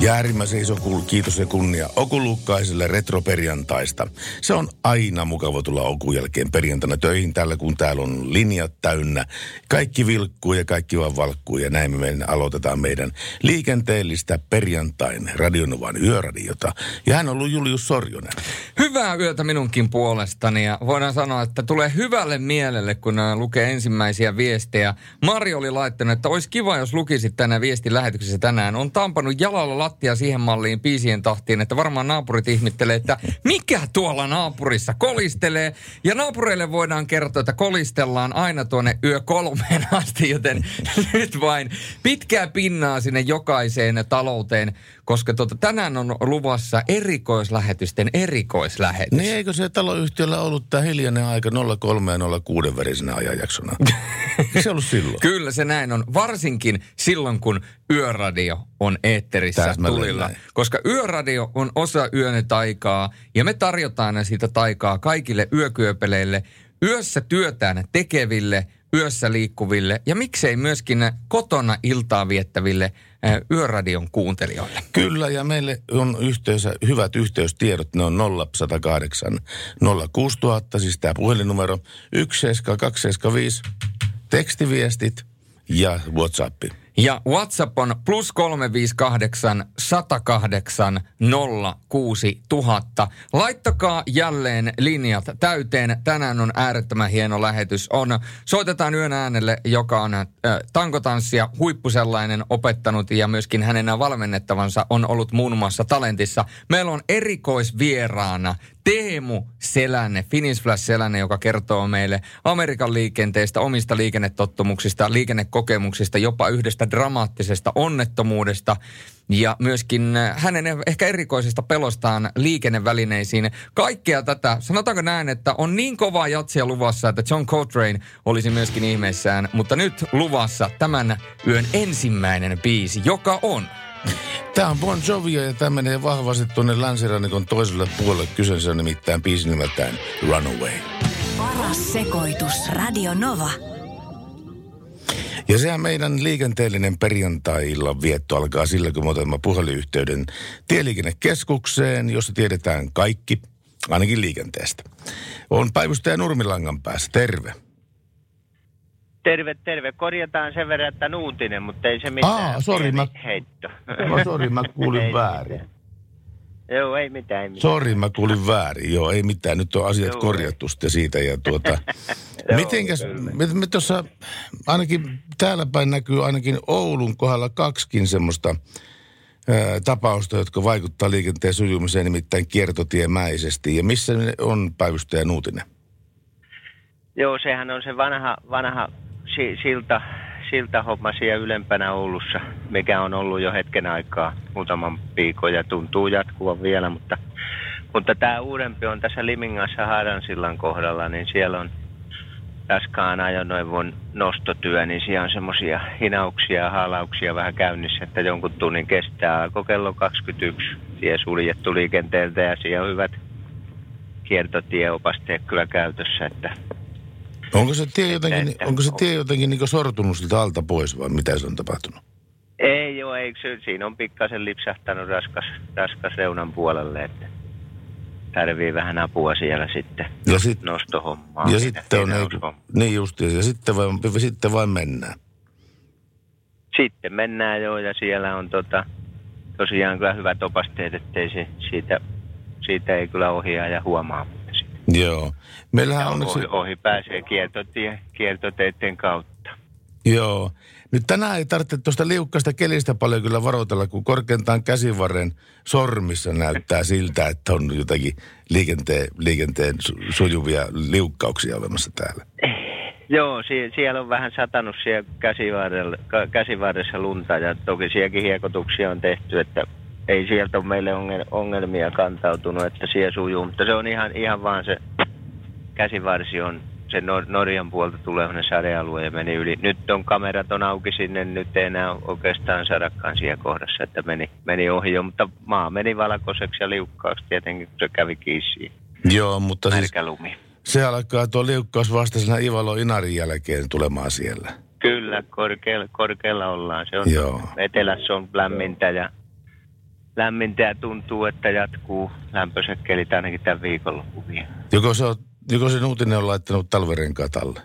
Ja äärimmäisen iso kul- kiitos ja kunnia Okulukkaiselle retroperjantaista. Se on aina mukava tulla Okun jälkeen perjantaina töihin täällä, kun täällä on linjat täynnä. Kaikki vilkkuu ja kaikki vaan valkkuu ja näin me aloitetaan meidän liikenteellistä perjantain Radionovan yöradiota. Ja hän on ollut Julius Sorjonen. Hyvää yötä minunkin puolestani ja voidaan sanoa, että tulee hyvälle mielelle, kun äh, lukee ensimmäisiä viestejä. Mari oli laittanut, että olisi kiva, jos lukisit tänään viestin lähetyksessä tänään. On tampannut jalalla lattia siihen malliin piisien tahtiin, että varmaan naapurit ihmettelee, että mikä tuolla naapurissa kolistelee. Ja naapureille voidaan kertoa, että kolistellaan aina tuonne yö kolmeen asti, joten nyt vain pitkää pinnaa sinne jokaiseen talouteen, koska tuota, tänään on luvassa erikoislähetysten erikoislähetys. Niin eikö se taloyhtiöllä ollut tämä hiljainen aika 03 ja 06 värisenä ajanjaksona? Se ollut silloin? Kyllä se näin on, varsinkin silloin kun yöradio on eetterissä Täsmälleen tulilla. näin. Koska yöradio on osa yön taikaa ja me tarjotaan sitä taikaa kaikille yökyöpeleille, yössä työtään tekeville, yössä liikkuville ja miksei myöskin kotona iltaa viettäville yöradion kuuntelijoille. Kyllä, ja meille on yhteensä hyvät yhteystiedot. Ne on 0108 06000, siis tämä puhelinnumero 17275, tekstiviestit ja WhatsApp. Ja WhatsApp on plus 358 108 06000. Laittakaa jälleen linjat täyteen. Tänään on äärettömän hieno lähetys. On, soitetaan yön äänelle, joka on äh, tankotanssia huippusellainen opettanut ja myöskin hänen valmennettavansa on ollut muun muassa talentissa. Meillä on erikoisvieraana Teemu Selänne, Finnish Flash Selänne, joka kertoo meille Amerikan liikenteestä, omista liikennetottumuksista, liikennekokemuksista, jopa yhdestä dramaattisesta onnettomuudesta ja myöskin äh, hänen ehkä erikoisesta pelostaan liikennevälineisiin. Kaikkea tätä, sanotaanko näin, että on niin kovaa jatsia luvassa, että John Coltrane olisi myöskin ihmeissään, mutta nyt luvassa tämän yön ensimmäinen biisi, joka on Tämä on Bon Jovia ja tämä menee vahvasti tuonne länsirannikon toiselle puolelle. Kyseessä on nimittäin biisi nimeltään Runaway. Paras sekoitus. Radio Nova. Ja sehän meidän liikenteellinen perjantai-illan vietto alkaa sillä, kun me otamme puhelinyhteyden tieliikennekeskukseen, jossa tiedetään kaikki, ainakin liikenteestä. On päivystäjä Nurmilangan päässä. Terve. Terve, terve. Korjataan sen verran, että nuutinen, mutta ei se mitään. Aa, sori, mä- Heitto. No, sori, mä kuulin Ei väärin. mitään. Joo, ei mitään, ei mitään. Sori, mä kuulin väärin. Joo, ei mitään. Nyt on asiat Joo. korjattu sitten siitä. Ja tuota, Joo, mitenkäs, me, me tuossa, ainakin täällä päin näkyy ainakin Oulun kohdalla kaksikin semmoista ää, tapausta, jotka vaikuttaa liikenteen sujumiseen, nimittäin kiertotiemäisesti. Ja missä ne on päivystäjä Nuutinen? Joo, sehän on se vanha, vanha si, silta, siellä ylempänä Oulussa, mikä on ollut jo hetken aikaa, muutaman viikon ja tuntuu jatkuvan vielä, mutta, mutta tämä uudempi on tässä Limingassa Haadansillan kohdalla, niin siellä on raskaan ajoneuvon nostotyö, niin siellä on semmoisia hinauksia ja haalauksia vähän käynnissä, että jonkun tunnin kestää. Alkoi kello 21 tie suljettu liikenteeltä ja siellä on hyvät kiertotieopasteet kyllä käytössä, että Onko se tie jotenkin, Että- onko se tie jotenkin niin sortunut siltä alta pois vai mitä se on tapahtunut? Ei joo, ei, se, siinä on pikkasen lipsahtanut raskas, raskas reunan puolelle, että tarvii vähän apua siellä sitten Ja, sit, nostohommaa. ja sitten on, hinaushommaa. niin just, ja sitten vain, sitten vain mennään. Sitten mennään joo ja siellä on tota, tosiaan kyllä hyvät opasteet, ettei se, siitä, siitä ei kyllä ohjaa ja huomaa. Joo. Meillähän onneksi, ohi, ohi pääsee kiertotie, kiertoteiden kautta. Joo. Nyt tänään ei tarvitse tuosta liukkasta kelistä paljon kyllä varoitella, kun korkeintaan käsivarren sormissa näyttää siltä, että on jotakin liikenteen, liikenteen su- sujuvia liukkauksia olemassa täällä. Joo, sie, siellä on vähän satanut siellä käsivarrella, käsivarressa lunta ja toki sielläkin hiekotuksia on tehty, että ei sieltä ole meille ongel- ongelmia kantautunut, että siellä sujuu, mutta se on ihan, ihan vaan se käsivarsi on se Nor- Norjan puolta tulevana sadealue ja meni yli. Nyt on kamerat on auki sinne, nyt ei enää oikeastaan saadakaan siellä kohdassa, että meni, meni ohi jo, mutta maa meni valkoiseksi ja liukkaaksi tietenkin, kun se kävi kiisiin. Joo, mutta siis lumi. se alkaa tuo liukkaus vastaisena Ivalo Inarin jälkeen tulemaan siellä. Kyllä, korkealla, korkealla ollaan. Se on, Joo. etelässä on lämmintä ja lämmintä ja tuntuu, että jatkuu lämpöiset kelit ainakin tämän viikonloppuun vielä. Joko se, on, joko se uutinen on laittanut talverenkaat alle?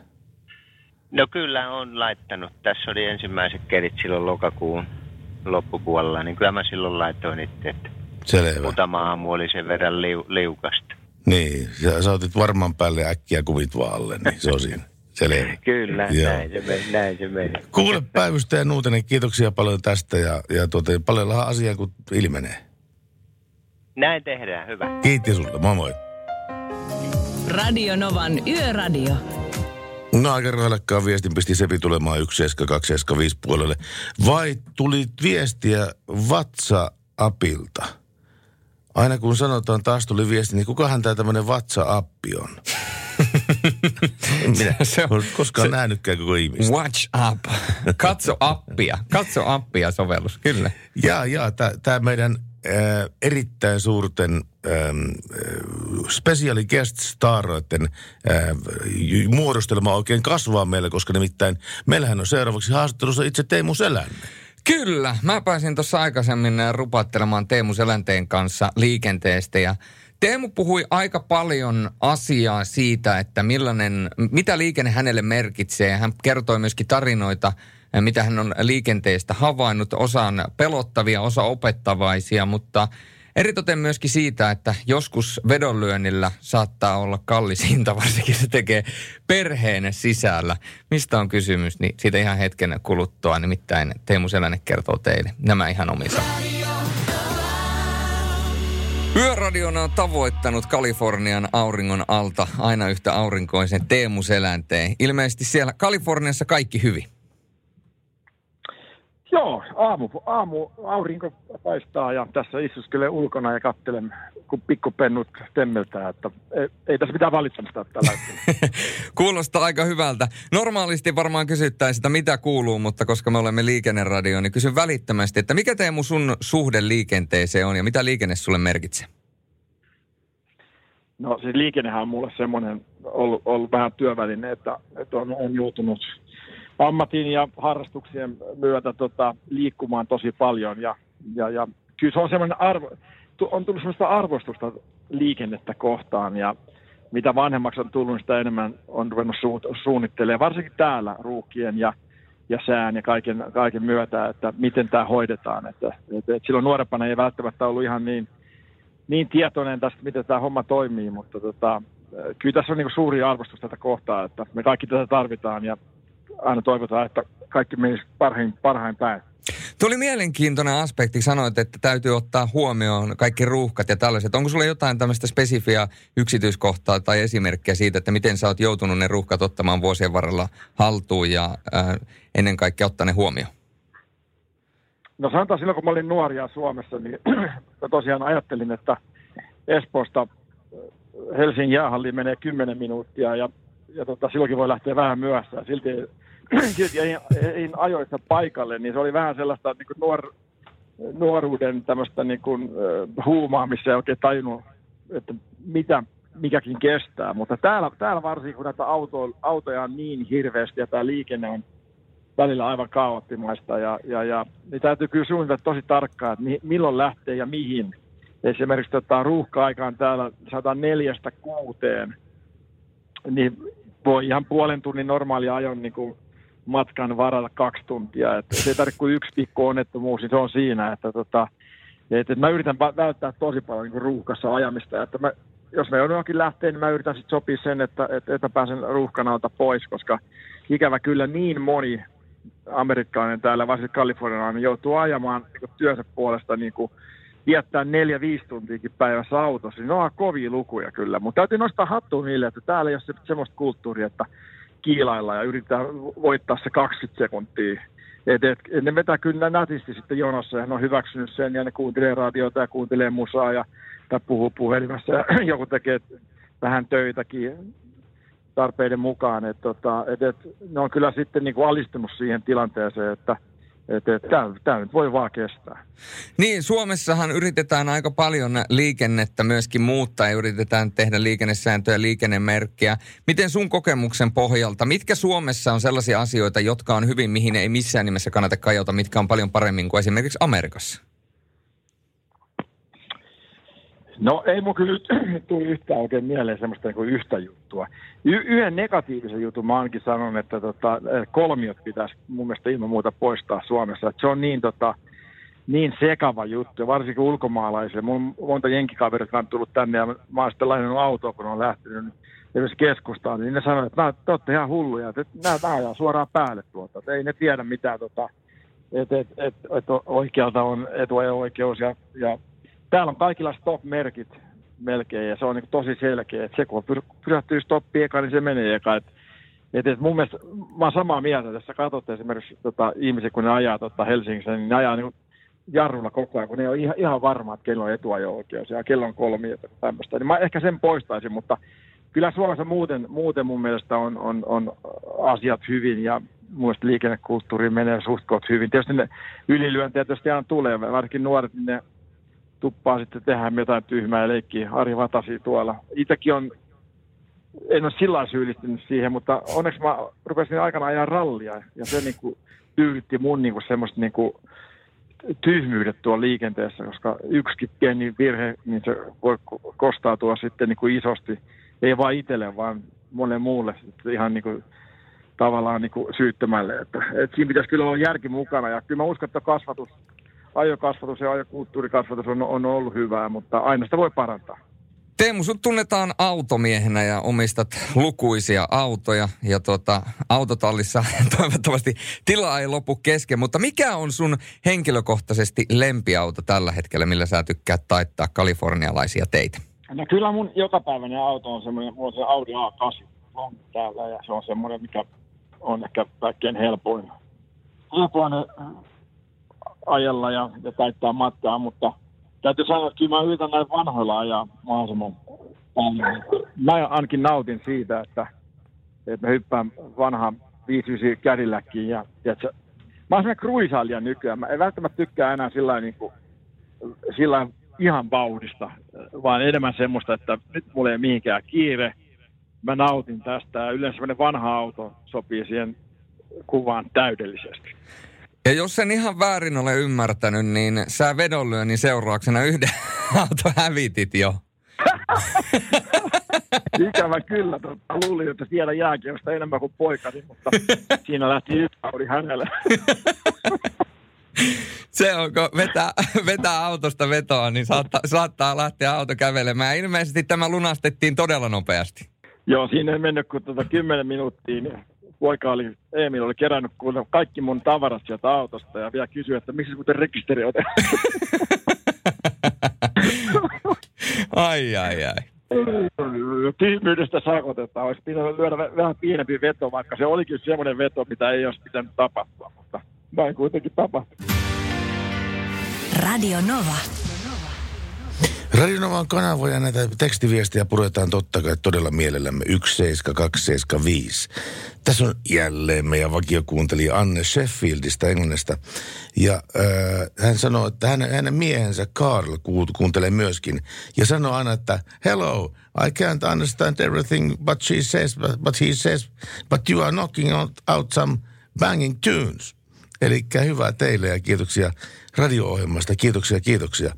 No kyllä on laittanut. Tässä oli ensimmäiset kelit silloin lokakuun loppupuolella, niin kyllä mä silloin laitoin itse, että Selvä. muutama aamu oli sen verran liu, liukasta. Niin, sä, sä otit varmaan päälle äkkiä kumit vaan alle, niin se on siinä. Selvä. Kyllä, Joo. näin se, meni, näin se meni. Kuule päivystäjä Nuutinen, kiitoksia paljon tästä ja, ja tuota, paljonhan asiaa kun ilmenee. Näin tehdään, hyvä. Kiitti sulle, moi moi. Radio Novan Yöradio. No aika rohjelekkaan viestin pisti Sepi tulemaan 17275 puolelle. Vai tuli viestiä WhatsAppilta? Aina kun sanotaan taas tuli viesti, niin kukahan tämä tämmöinen WhatsApp on? Minä Se on- koskaan nähnytkään koko ihmistä. Watch up. Katso appia. Katso appia sovellus, kyllä. Ja, ja tämä meidän äh, erittäin suurten ähm, äh, special guest staroiden äh, muodostelma oikein kasvaa meillä, koska nimittäin meillähän on seuraavaksi haastattelussa itse Teemu Selänne. Kyllä, mä pääsin tuossa aikaisemmin äh, rupattelemaan Teemu Selänteen kanssa liikenteestä ja Teemu puhui aika paljon asiaa siitä, että millainen, mitä liikenne hänelle merkitsee. Hän kertoi myöskin tarinoita, mitä hän on liikenteestä havainnut. Osa on pelottavia, osa opettavaisia, mutta eritoten myöskin siitä, että joskus vedonlyönnillä saattaa olla kallis hinta, varsinkin se tekee perheen sisällä. Mistä on kysymys, niin siitä ihan hetken kuluttua. Nimittäin Teemu Selänne kertoo teille nämä ihan omissa. Yöradiona on tavoittanut Kalifornian auringon alta aina yhtä aurinkoisen Teemu Selänteen. Ilmeisesti siellä Kaliforniassa kaikki hyvin. Joo, aamu, aamu aurinko paistaa ja tässä istuskelen ulkona ja katselen, kun pikkupennut temmeltää, että ei, ei tässä mitään valittamista ole tällä. Kuulostaa aika hyvältä. Normaalisti varmaan kysyttäisiin, että mitä kuuluu, mutta koska me olemme liikenneradio, niin kysyn välittömästi, että mikä Teemu sun suhde liikenteeseen on ja mitä liikenne sulle merkitsee? No siis liikennehän on mulle semmoinen ollut, ollut vähän työväline, että, että on, on joutunut ammatin ja harrastuksien myötä tota, liikkumaan tosi paljon ja, ja, ja kyllä se on semmoinen arvo, on tullut semmoista arvostusta liikennettä kohtaan ja mitä vanhemmaksi on tullut, niin sitä enemmän on ruvennut su- suunnittelemaan, varsinkin täällä ruuhkien ja, ja sään ja kaiken, kaiken myötä, että miten tämä hoidetaan. Että, että, että silloin nuorempana ei välttämättä ollut ihan niin, niin tietoinen tästä, miten tämä homma toimii, mutta tota, kyllä tässä on niin suuri arvostus tätä kohtaa, että me kaikki tätä tarvitaan ja aina toivotaan, että kaikki menisi parhain, parhain päin. Tuli mielenkiintoinen aspekti. Sanoit, että täytyy ottaa huomioon kaikki ruuhkat ja tällaiset. Onko sulla jotain tämmöistä spesifiä yksityiskohtaa tai esimerkkiä siitä, että miten sä oot joutunut ne ruuhkat ottamaan vuosien varrella haltuun ja äh, ennen kaikkea ottaa ne huomioon? No sanotaan silloin, kun mä olin nuoria Suomessa, niin mä tosiaan ajattelin, että Espoosta Helsingin jäähalliin menee 10 minuuttia ja, ja tota, silloinkin voi lähteä vähän myöhässä. Silti, silti ei, ei ajoissa paikalle, niin se oli vähän sellaista niin kuin nuor, nuoruuden tämmöistä niin kuin, huumaa, missä ei oikein tajunnut, että mitä mikäkin kestää. Mutta täällä, täällä varsinkin, kun näitä auto, autoja on niin hirveästi ja tämä liikenne on välillä aivan kaoottimaista ja, ja, ja niin täytyy kyllä suunnitella tosi tarkkaan, että mi, milloin lähtee ja mihin. Esimerkiksi tota, ruuhka-aikaan täällä saadaan neljästä kuuteen, niin voi ihan puolen tunnin normaali ajon niin kuin matkan varalla kaksi tuntia. Että se ei tarvitse kuin yksi pikku onnettomuus, niin se on siinä, että tota, että mä yritän välttää tosi paljon niin kuin ruuhkassa ajamista. Että mä, jos mä joudun johonkin lähteä, niin mä yritän sitten sopia sen, että, että, että pääsen ruuhkan alta pois, koska ikävä kyllä niin moni amerikkalainen täällä, varsinkin kalifornialainen, joutuu ajamaan niin työnsä puolesta niin kuin viettää neljä, viisi tuntiakin päivässä autossa, niin ne on kovia lukuja kyllä. Mutta täytyy nostaa hattua niille, että täällä ei ole se, semmoista kulttuuria, että kiilailla ja yritetään voittaa se 20 sekuntia. Et, et, ne vetää kyllä nätisti sitten jonossa ja ne on hyväksynyt sen ja ne kuuntelee radiota ja kuuntelee musaa ja tai puhuu puhelimessa ja joku tekee vähän töitäkin tarpeiden mukaan. Et, tota, et, et, ne on kyllä sitten niin kuin alistunut siihen tilanteeseen, että että et, tämä nyt voi vaan kestää. Niin, Suomessahan yritetään aika paljon liikennettä myöskin muuttaa ja yritetään tehdä liikennesääntöjä, liikennemerkkiä. Miten sun kokemuksen pohjalta, mitkä Suomessa on sellaisia asioita, jotka on hyvin, mihin ei missään nimessä kannata kajota, mitkä on paljon paremmin kuin esimerkiksi Amerikassa? No ei mun kyllä tuli yhtään oikein mieleen semmoista niin kuin yhtä juttua. Y- yhden negatiivisen jutun mä ainakin sanon, että tota, kolmiot pitäisi mun mielestä ilman muuta poistaa Suomessa. Että se on niin, tota, niin sekava juttu, varsinkin ulkomaalaisille. Mun monta jenkikaverit on tullut tänne, ja mä oon sitten lainannut autoa, kun on lähtenyt esimerkiksi keskustaan, niin ne sanoo, että te olette ihan hulluja, että nämä, ajaa suoraan päälle että ei ne tiedä mitään, tota, että et, et, et oikealta on etuajo-oikeus ja, ja täällä on kaikilla stop-merkit melkein ja se on niin tosi selkeä, että se kun pysähtyy stoppi eka, niin se menee eka. Et, et, et mun mielestä mä oon samaa mieltä, tässä katsotte esimerkiksi tota, ihmisiä, kun ne ajaa tota Helsingissä, niin ne ajaa niin jarrulla koko ajan, kun ne ole ihan, ihan varma, että kello on etuajo-oikeus ja kello on kolmi ja tämmöistä. Niin mä ehkä sen poistaisin, mutta kyllä Suomessa muuten, muuten mun mielestä on, on, on asiat hyvin ja mun mielestä liikennekulttuuri menee suht hyvin. Tietysti ne ylilyöntejä tietysti aina tulee, varsinkin nuoret, niin ne tuppaa sitten tehdä jotain tyhmää ja leikkiä. Ari Vatasi tuolla. Itsekin on, en ole sillä syyllistynyt siihen, mutta onneksi mä rupesin aikana ajaa rallia ja se niin kuin tyydytti mun niin kuin semmoista niin kuin tyhmyydet tuolla liikenteessä, koska yksikin pieni virhe, niin se voi kostautua sitten niin kuin isosti. Ei vain itselle, vaan monen muulle sitten ihan niin kuin tavallaan niin kuin syyttämälle. Että, että siinä pitäisi kyllä olla järki mukana ja kyllä mä uskon, että kasvatus ajokasvatus ja ajokulttuurikasvatus on, on ollut hyvää, mutta aina sitä voi parantaa. Teemu, sut tunnetaan automiehenä ja omistat lukuisia autoja ja tuota, autotallissa toivottavasti tila ei lopu kesken, mutta mikä on sun henkilökohtaisesti lempiauto tällä hetkellä, millä sä tykkäät taittaa kalifornialaisia teitä? No kyllä mun jokapäiväinen auto on semmoinen, mulla on se Audi A8 on täällä ja se on semmoinen, mikä on ehkä kaikkein helpoin, helpoin ajella ja, ja taittaa matkaa, mutta täytyy sanoa, että kyllä mä yritän näin vanhoilla ajaa mahdollisimman paljon. Mä ainakin nautin siitä, että, että mä hyppään vanhaan 59 kädilläkin ja tiedätkö, mä oon kruisailija nykyään. Mä en välttämättä tykkää enää sillä niin sillä ihan vauhdista, vaan enemmän semmoista, että nyt mulla ei mihinkään kiire. Mä nautin tästä ja yleensä semmoinen vanha auto sopii siihen kuvaan täydellisesti. Ja jos sen ihan väärin ole ymmärtänyt, niin sä vedonlyönnin seurauksena yhden auto hävitit jo. Ikävä kyllä. Tota, luulin, että siellä jääkiekosta enemmän kuin poikani, mutta siinä lähti yksi Audi hänelle. Se on, kun vetää, vetää autosta vetoa, niin saattaa, saattaa lähteä auto kävelemään. Ilmeisesti tämä lunastettiin todella nopeasti. Joo, siinä ei mennyt kuin tuota 10 minuuttia, niin poika oli, Emil oli kerännyt kaikki mun tavarat sieltä autosta ja vielä kysyi, että miksi muuten rekisteri on Ai, ai, ai. Tyhmyydestä sakotetaan. Olisi pitänyt lyödä vähän pienempi veto, vaikka se olikin semmoinen veto, mitä ei olisi pitänyt tapahtua, mutta näin kuitenkin tapahtui. Radio Nova. Radionovan kanavoja näitä tekstiviestejä puretaan totta kai todella mielellämme 17275. Tässä on jälleen meidän vakiokuuntelija Anne Sheffieldistä Englannista. Ja äh, hän sanoo, että hänen, hänen miehensä Carl kuuntelee myöskin. Ja sanoo aina, että hello, I can't understand everything but she says, but, but he says, but you are knocking out some banging tunes. Eli hyvää teille ja kiitoksia radio-ohjelmasta. Kiitoksia, kiitoksia.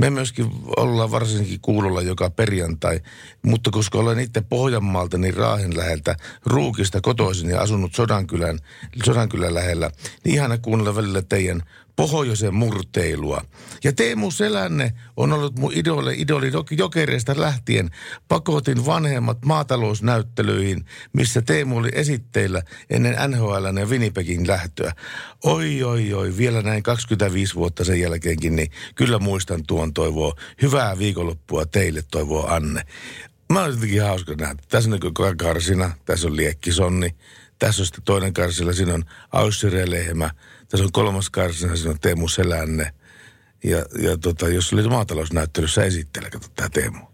Me myöskin ollaan varsinkin kuulolla joka perjantai, mutta koska olen itse Pohjanmaalta, niin Raahen läheltä Ruukista kotoisin ja asunut Sodankylän, Sodankylän lähellä, niin ihana kuunnella välillä teidän pohjoisen murteilua. Ja Teemu Selänne on ollut mun idoli, idoli jokereista lähtien. Pakotin vanhemmat maatalousnäyttelyihin, missä Teemu oli esitteillä ennen NHL ja Winnipegin lähtöä. Oi, oi, oi, vielä näin 25 vuotta sen jälkeenkin, niin kyllä muistan tuon toivoa. Hyvää viikonloppua teille toivoo Anne. Mä oon jotenkin hauska nähdä. Tässä on karsina, tässä on liekkisonni, tässä on sitten toinen karsilla, siinä on Aussire Lehmä, tässä on kolmas karsina, siinä on Teemu Selänne. Ja, ja tota, jos oli maatalousnäyttelyssä esittele, kato tämä Teemu.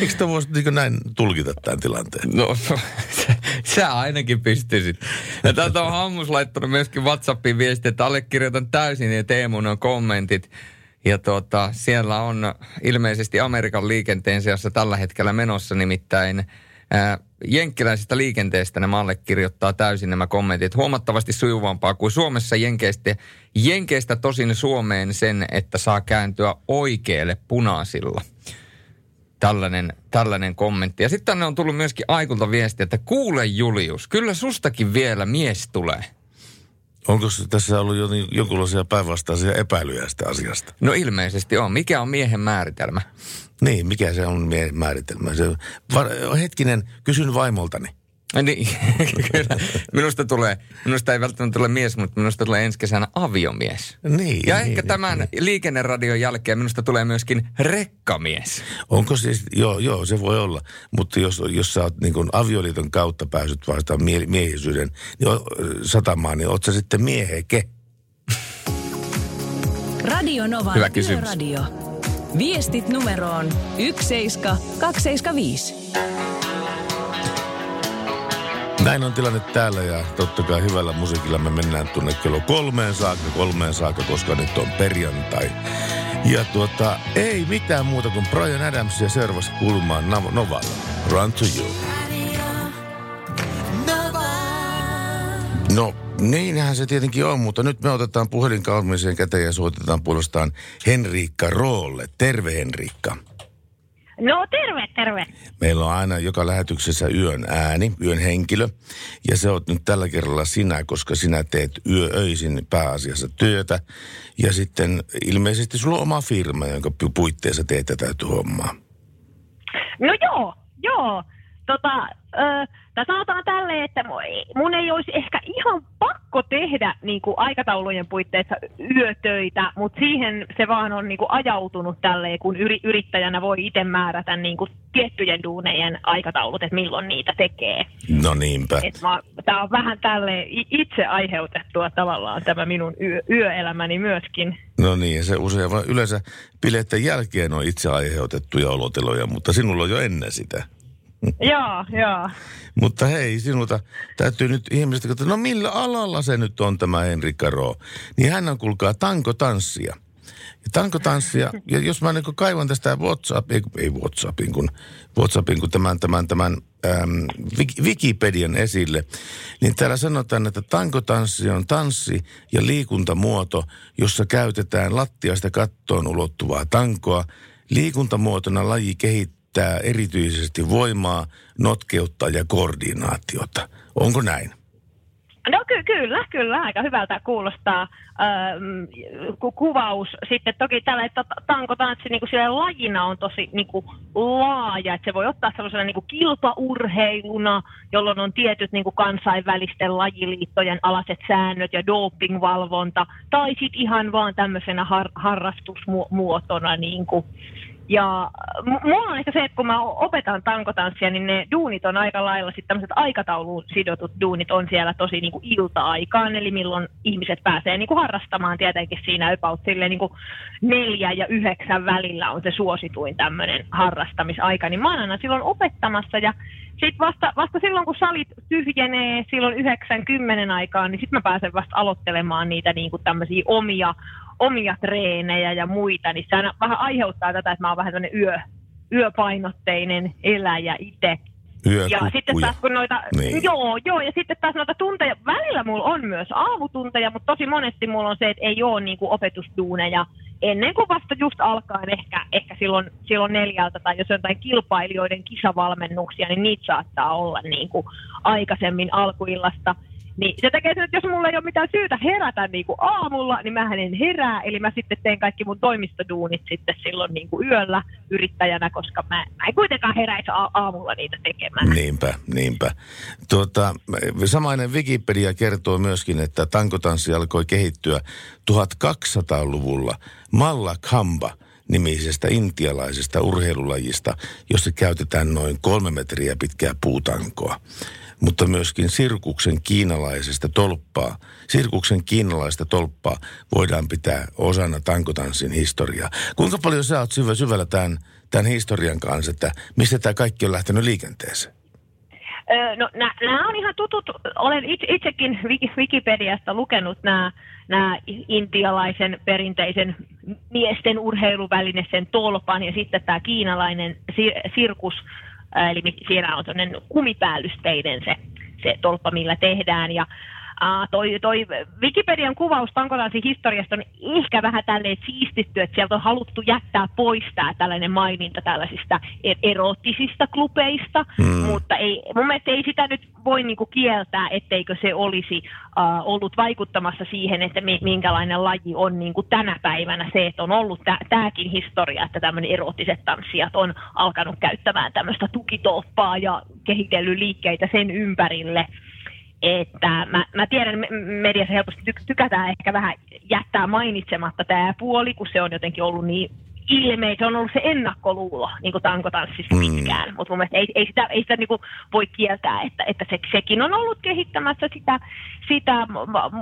Eikö tämä voisi niin näin tulkita tämän tilanteen? No, no sä, sä ainakin pystyisit. Ja täältä on Hammus laittanut myöskin WhatsAppiin viesti, että allekirjoitan täysin ja Teemun on kommentit. Ja tuota, siellä on ilmeisesti Amerikan liikenteen sijassa tällä hetkellä menossa nimittäin ää, jenkkiläisestä liikenteestä nämä allekirjoittaa täysin nämä kommentit. Huomattavasti sujuvampaa kuin Suomessa jenkeistä. Jenkeistä tosin Suomeen sen, että saa kääntyä oikealle punaisilla. Tällainen, tällainen kommentti. Ja sitten tänne on tullut myöskin Aikulta viesti, että kuule Julius, kyllä sustakin vielä mies tulee. Onko tässä ollut jo niin jonkinlaisia päinvastaisia epäilyjä tästä asiasta? No ilmeisesti on. Mikä on miehen määritelmä? Niin, mikä se on määritelmä? Se, var, hetkinen, kysyn vaimoltani. Niin, kyllä. Minusta tulee, minusta ei välttämättä tule mies, mutta minusta tulee ensi kesänä aviomies. Niin. Ja niin, ehkä niin, tämän niin. liikenneradion jälkeen minusta tulee myöskin rekkamies. Onko siis, joo, joo, se voi olla. Mutta jos, jos sä oot niin avioliiton kautta päässyt vastaan mie- miehisyyden niin, o- satamaan, niin oot sä sitten mieheke? Radio Novan Hyvä kysymys. Yöradio. Viestit numeroon 17275. Näin on tilanne täällä ja totta kai hyvällä musiikilla me mennään tuonne kello kolmeen saakka, kolmeen saakka, koska nyt on perjantai. Ja tuota, ei mitään muuta kuin Brian Adams ja seuraavaksi kuulumaan Nav- Novalla. Run to you. No, niinhän se tietenkin on, mutta nyt me otetaan puhelin kalmiseen käteen ja soitetaan puolestaan Henriikka Roolle. Terve Henriikka. No terve, terve. Meillä on aina joka lähetyksessä yön ääni, yön henkilö. Ja se on nyt tällä kerralla sinä, koska sinä teet yööisin pääasiassa työtä. Ja sitten ilmeisesti sulla on oma firma, jonka pu- puitteissa teet tätä hommaa. No joo, joo. Tota, ö, tai sanotaan tälleen, että mun ei olisi ehkä ihan pakko tehdä niin kuin aikataulujen puitteissa yötöitä, mutta siihen se vaan on niin kuin ajautunut tälleen, kun yri, yrittäjänä voi itse määrätä niin kuin tiettyjen duunejen aikataulut, että milloin niitä tekee. No niinpä. Tämä on vähän tälle itse aiheutettua tavallaan tämä minun yö, yöelämäni myöskin. No niin, se usein vaan yleensä bileiden jälkeen on itse aiheutettuja olotiloja, mutta sinulla on jo ennen sitä. Joo, joo. Mutta hei, sinulta täytyy nyt ihmiset katsoa, no millä alalla se nyt on tämä Henrikka Roo? Niin hän on, kuulkaa, tankotanssia. Ja tankotanssia, ja jos mä niin kaivan tästä WhatsApp, ei, WhatsAppin, kun, WhatsAppin, kun tämän, tämän, tämän äm, Wik- Wikipedian esille, niin täällä sanotaan, että tankotanssi on tanssi ja liikuntamuoto, jossa käytetään lattiasta kattoon ulottuvaa tankoa. Liikuntamuotona laji kehittää erityisesti voimaa, notkeutta ja koordinaatiota. Onko näin? No ky- kyllä, kyllä, aika hyvältä kuulostaa öö, ku- kuvaus. Sitten toki tällä, että ta- tankotanssi niin kuin lajina on tosi niin kuin laaja, että se voi ottaa sellaisena niin kuin kilpaurheiluna, jolloin on tietyt niin kuin kansainvälisten lajiliittojen alaset säännöt ja dopingvalvonta, tai sitten ihan vaan tämmöisenä har- harrastusmuotona niin kuin ja m- mulla on ehkä se, että kun mä opetan tankotanssia, niin ne duunit on aika lailla sitten tämmöiset aikatauluun sidotut duunit on siellä tosi niin kuin ilta-aikaan, eli milloin ihmiset pääsee niin kuin harrastamaan tietenkin siinä about silleen niin kuin neljä ja yhdeksän välillä on se suosituin tämmöinen harrastamisaika, niin mä oon aina silloin opettamassa ja sitten vasta, vasta silloin, kun salit tyhjenee silloin 90 aikaan, niin sitten mä pääsen vasta aloittelemaan niitä niin kuin tämmöisiä omia, omia treenejä ja muita, niin se aina vähän aiheuttaa tätä, että mä oon vähän tämmöinen yö, yöpainotteinen eläjä itse. Ja sitten taas kun noita, Niin. joo, joo, ja sitten taas noita tunteja, välillä mulla on myös aamutunteja, mutta tosi monesti mulla on se, että ei ole niinku opetusduuneja ennen kuin vasta just alkaen ehkä, ehkä silloin, silloin neljältä, tai jos on jotain kilpailijoiden kisavalmennuksia, niin niitä saattaa olla niinku aikaisemmin alkuillasta. Niin se tekee sen, että jos mulla ei ole mitään syytä herätä niin kuin aamulla, niin mä en herää. Eli mä sitten teen kaikki mun toimistoduunit sitten silloin niin kuin yöllä yrittäjänä, koska mä, mä en kuitenkaan heräisi aamulla niitä tekemään. Niinpä, niinpä. Tuota, samainen Wikipedia kertoo myöskin, että tankotanssi alkoi kehittyä 1200-luvulla Malla Khamba nimisestä intialaisesta urheilulajista, jossa käytetään noin kolme metriä pitkää puutankoa. Mutta myöskin sirkuksen kiinalaisesta tolppaa, sirkuksen kiinalaista tolppaa voidaan pitää osana tankotanssin historiaa. Kuinka paljon sä oot syvä, syvällä tämän, tämän historian kanssa, että mistä tämä kaikki on lähtenyt liikenteeseen? No nämä on ihan tutut, olen itse, itsekin Wikipediasta lukenut nämä, nämä intialaisen perinteisen miesten urheiluväline, sen tolpan ja sitten tämä kiinalainen sir- sirkus, eli siinä on sellainen kumipäällysteinen se, se tolppa, millä tehdään. Ja Uh, toi, toi Wikipedian kuvaus tankotanssin historiasta on ehkä vähän tälleen siistitty, että sieltä on haluttu jättää pois tää tällainen maininta tällaisista er- erottisista klubeista, mm. mutta ei, mun mielestä ei sitä nyt voi niinku kieltää, etteikö se olisi uh, ollut vaikuttamassa siihen, että minkälainen laji on niinku tänä päivänä. Se, että on ollut tämäkin historia, että tämmöinen erottiset tanssijat on alkanut käyttämään tämmöistä tukitoppaa ja kehitellyt liikkeitä sen ympärille että mä, mä tiedän, mediassa helposti ty- tykätään ehkä vähän jättää mainitsematta tämä puoli, kun se on jotenkin ollut niin ilmeisesti, se on ollut se ennakkoluulo niin kuin tankotanssissa mm. pitkään, mutta mun mielestä ei, ei sitä, ei sitä niin kuin voi kieltää, että, että se, sekin on ollut kehittämässä sitä, sitä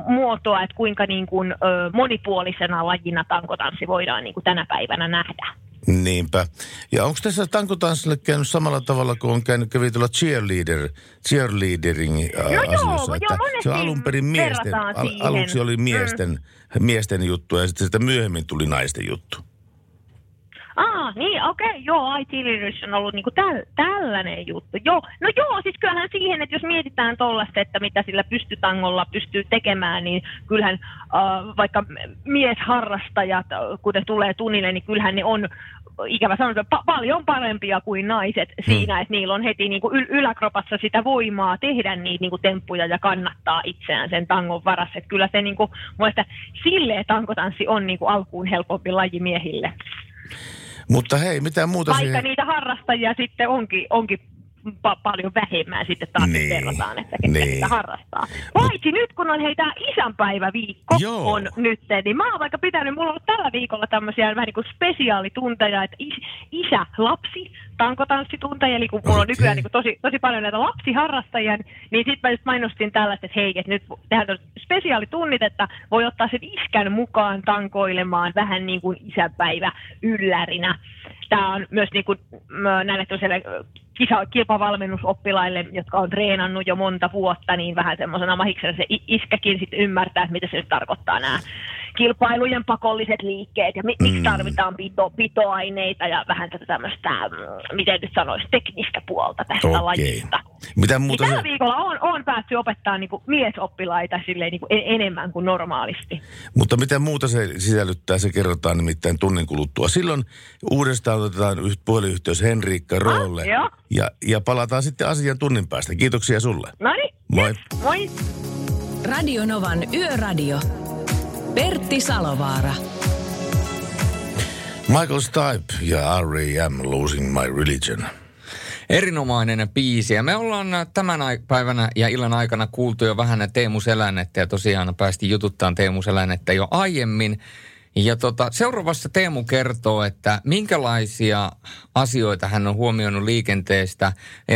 muotoa, että kuinka niin kuin, ö, monipuolisena lajina tankotanssi voidaan niin kuin tänä päivänä nähdä. Niinpä. Ja onko tässä tankotanssille käynyt samalla tavalla kuin on käynyt kävi tuolla cheerleader, cheerleadering no asioissa? Joo, joo, se alun perin miesten, al, aluksi oli miesten, mm. miesten juttu ja sitten sitä myöhemmin tuli naisten juttu. Ah, niin, okei, okay, joo, IT on ollut niinku täl, tällainen juttu. Joo, no joo, siis kyllähän siihen, että jos mietitään tuollaista, että mitä sillä pystytangolla pystyy tekemään, niin kyllähän äh, vaikka miesharrastajat, ne tulee tunnille, niin kyllähän ne on ikävä sanoa, pa- paljon parempia kuin naiset hmm. siinä, että niillä on heti niin kuin yl- yläkropassa sitä voimaa tehdä niitä niin kuin temppuja ja kannattaa itseään sen tangon varassa. Että kyllä se niin kuin, silleen tankotanssi on niin kuin alkuun helpompi laji miehille. Mutta hei, mitä muuta Vaikka siihen... niitä harrastajia sitten onkin, onkin pa- paljon vähemmän sitten taas niin. verrataan, että ketkä niin. niitä harrastaa. Paitsi nyt kun on heitä isänpäiväviikko Joo. on nyt, niin mä oon vaikka pitänyt, mulla on tällä viikolla tämmöisiä vähän niin kuin spesiaalitunteja, että is, isä, lapsi, tankotanssitunteja, eli kun mulla okay. on nykyään niin kuin tosi, tosi paljon näitä lapsiharrastajia, niin sitten mä just mainostin tällaista, että hei, että nyt tehdään spesiaalitunnit, että voi ottaa sen iskän mukaan tankoilemaan vähän niin kuin isäpäivä yllärinä. Tämä on myös niin kuin, näille kisa, kilpavalmennusoppilaille, jotka on treenannut jo monta vuotta, niin vähän semmoisena mahiksena se iskäkin sitten ymmärtää, että mitä se nyt tarkoittaa nämä kilpailujen pakolliset liikkeet ja mi- mm. miksi tarvitaan pito, pitoaineita ja vähän tätä tämmöistä, mm, miten nyt sanoisi, teknistä puolta tästä okay. lajista. Mitä muuta niin tällä se... viikolla on, on päästy opettaa niin kuin miesoppilaita silleen niin kuin enemmän kuin normaalisti. Mutta mitä muuta se sisällyttää, se kerrotaan nimittäin tunnin kuluttua. Silloin uudestaan otetaan puhelinyhteys Henriikka Roolle ah, ja, ja palataan sitten asian tunnin päästä. Kiitoksia sulle. No niin. Moi. Moi. Radio Novan Yöradio. Pertti Salovaara. Michael Stipe ja R.E.M. Losing My Religion. Erinomainen biisi. Ja me ollaan tämän päivänä ja illan aikana kuultu jo vähän Teemu Selännettä ja tosiaan päästi jututtaan Teemu Selännettä jo aiemmin. Ja tota, seuraavassa Teemu kertoo, että minkälaisia asioita hän on huomioinut liikenteestä.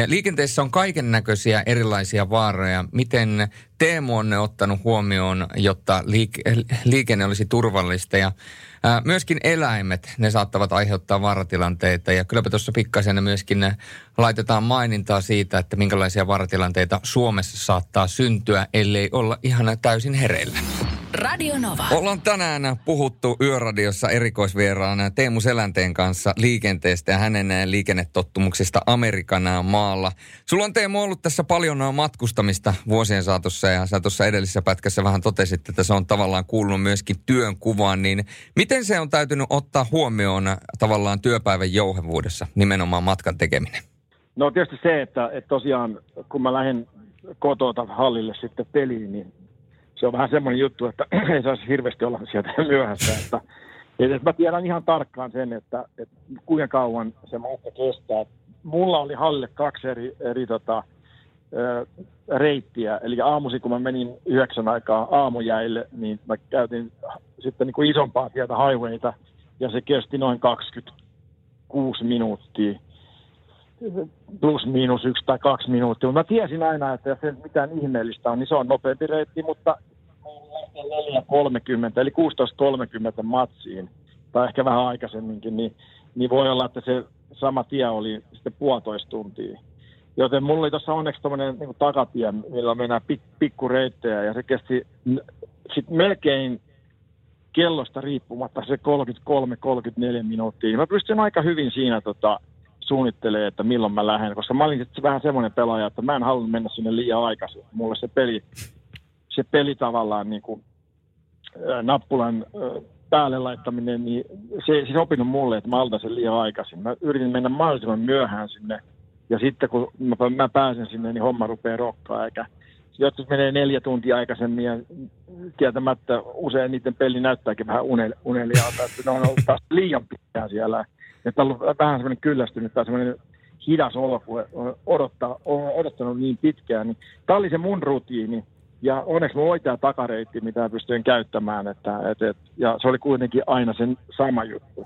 Liikenteessä on kaiken näköisiä erilaisia vaaroja. Miten Teemu on ne ottanut huomioon, jotta liik- liikenne olisi turvallista. Ja ää, myöskin eläimet, ne saattavat aiheuttaa vaaratilanteita. Ja kylläpä tuossa pikkasen myöskin laitetaan mainintaa siitä, että minkälaisia vaaratilanteita Suomessa saattaa syntyä, ellei olla ihan täysin hereillä. Radio Nova. Ollaan tänään puhuttu Yöradiossa erikoisvieraana Teemu Selänteen kanssa liikenteestä ja hänen liikennetottumuksista Amerikan maalla. Sulla on Teemu ollut tässä paljon matkustamista vuosien saatossa ja sä tuossa edellisessä pätkässä vähän totesit, että se on tavallaan kuulunut myöskin työn kuvaan. Niin miten se on täytynyt ottaa huomioon tavallaan työpäivän jouhevuudessa nimenomaan matkan tekeminen? No tietysti se, että, että tosiaan kun mä lähden kotota hallille sitten peliin, niin se on vähän semmoinen juttu, että ei saisi hirveästi olla sieltä myöhässä. Että, että mä tiedän ihan tarkkaan sen, että, että kuinka kauan se matka kestää. Mulla oli hallille kaksi eri, eri tota, reittiä. Eli aamusi, kun mä menin yhdeksän aikaa aamujäille, niin mä käytin sitten niin kuin isompaa tietä highwayta, ja se kesti noin 26 minuuttia plus miinus yksi tai kaksi minuuttia. Mutta mä tiesin aina, että jos mitään ihmeellistä on, niin se on nopeampi reitti, mutta 4.30, eli 16.30 matsiin, tai ehkä vähän aikaisemminkin, niin, niin voi olla, että se sama tie oli sitten puolitoista tuntia. Joten mulla oli tuossa onneksi tämmöinen niin takatie, millä mennään pik, pikkureittejä, ja se kesti sit melkein kellosta riippumatta se 33-34 minuuttia. Mä pystyn aika hyvin siinä tota, suunnittelee, että milloin mä lähden, koska mä olin vähän semmoinen pelaaja, että mä en halunnut mennä sinne liian aikaisin. Mulle se peli, se peli tavallaan niin kuin, nappulan päälle laittaminen, niin se ei siis opinut mulle, että mä altan sen liian aikaisin. Mä yritin mennä mahdollisimman myöhään sinne, ja sitten kun mä, mä pääsen sinne, niin homma rupeaa rokkaa, eikä jotkut menee neljä tuntia aikaisemmin ja tietämättä usein niiden peli näyttääkin vähän unel, uneliaalta, että ne on ollut taas liian pitkään siellä että on ollut vähän semmoinen kyllästynyt tai semmoinen hidas olo, kun odottaa, on odottanut niin pitkään. Niin tämä oli se mun rutiini. Ja onneksi mulla oli tämä takareitti, mitä pystyin käyttämään. Että, et, et, ja se oli kuitenkin aina sen sama juttu.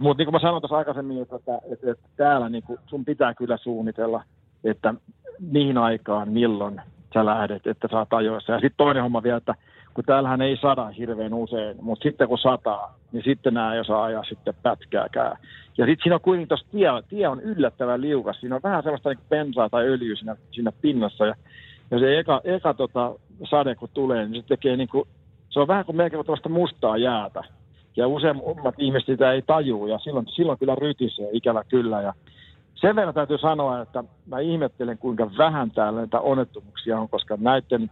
Mutta niin kuin mä sanoin tuossa aikaisemmin, että, että, että, että täällä niin kuin sun pitää kyllä suunnitella, että mihin aikaan, milloin sä lähdet, että saat ajoissa. Ja sitten toinen homma vielä, että kun täällähän ei sada hirveän usein, mutta sitten kun sataa, niin sitten nämä ei osaa ajaa sitten pätkääkään. Ja sitten siinä on kuitenkin tuossa tie, tie on yllättävän liukas, siinä on vähän sellaista niin bensaa tai öljyä siinä, siinä pinnassa, ja, ja se eka, eka tota, sade kun tulee, niin se tekee niin kuin, se on vähän kuin melkein tuosta mustaa jäätä. Ja useimmat ihmiset sitä ei tajuu, ja silloin, silloin kyllä rytisee, ikävä kyllä. Ja sen verran täytyy sanoa, että mä ihmettelen, kuinka vähän täällä näitä onnettomuuksia on, koska näiden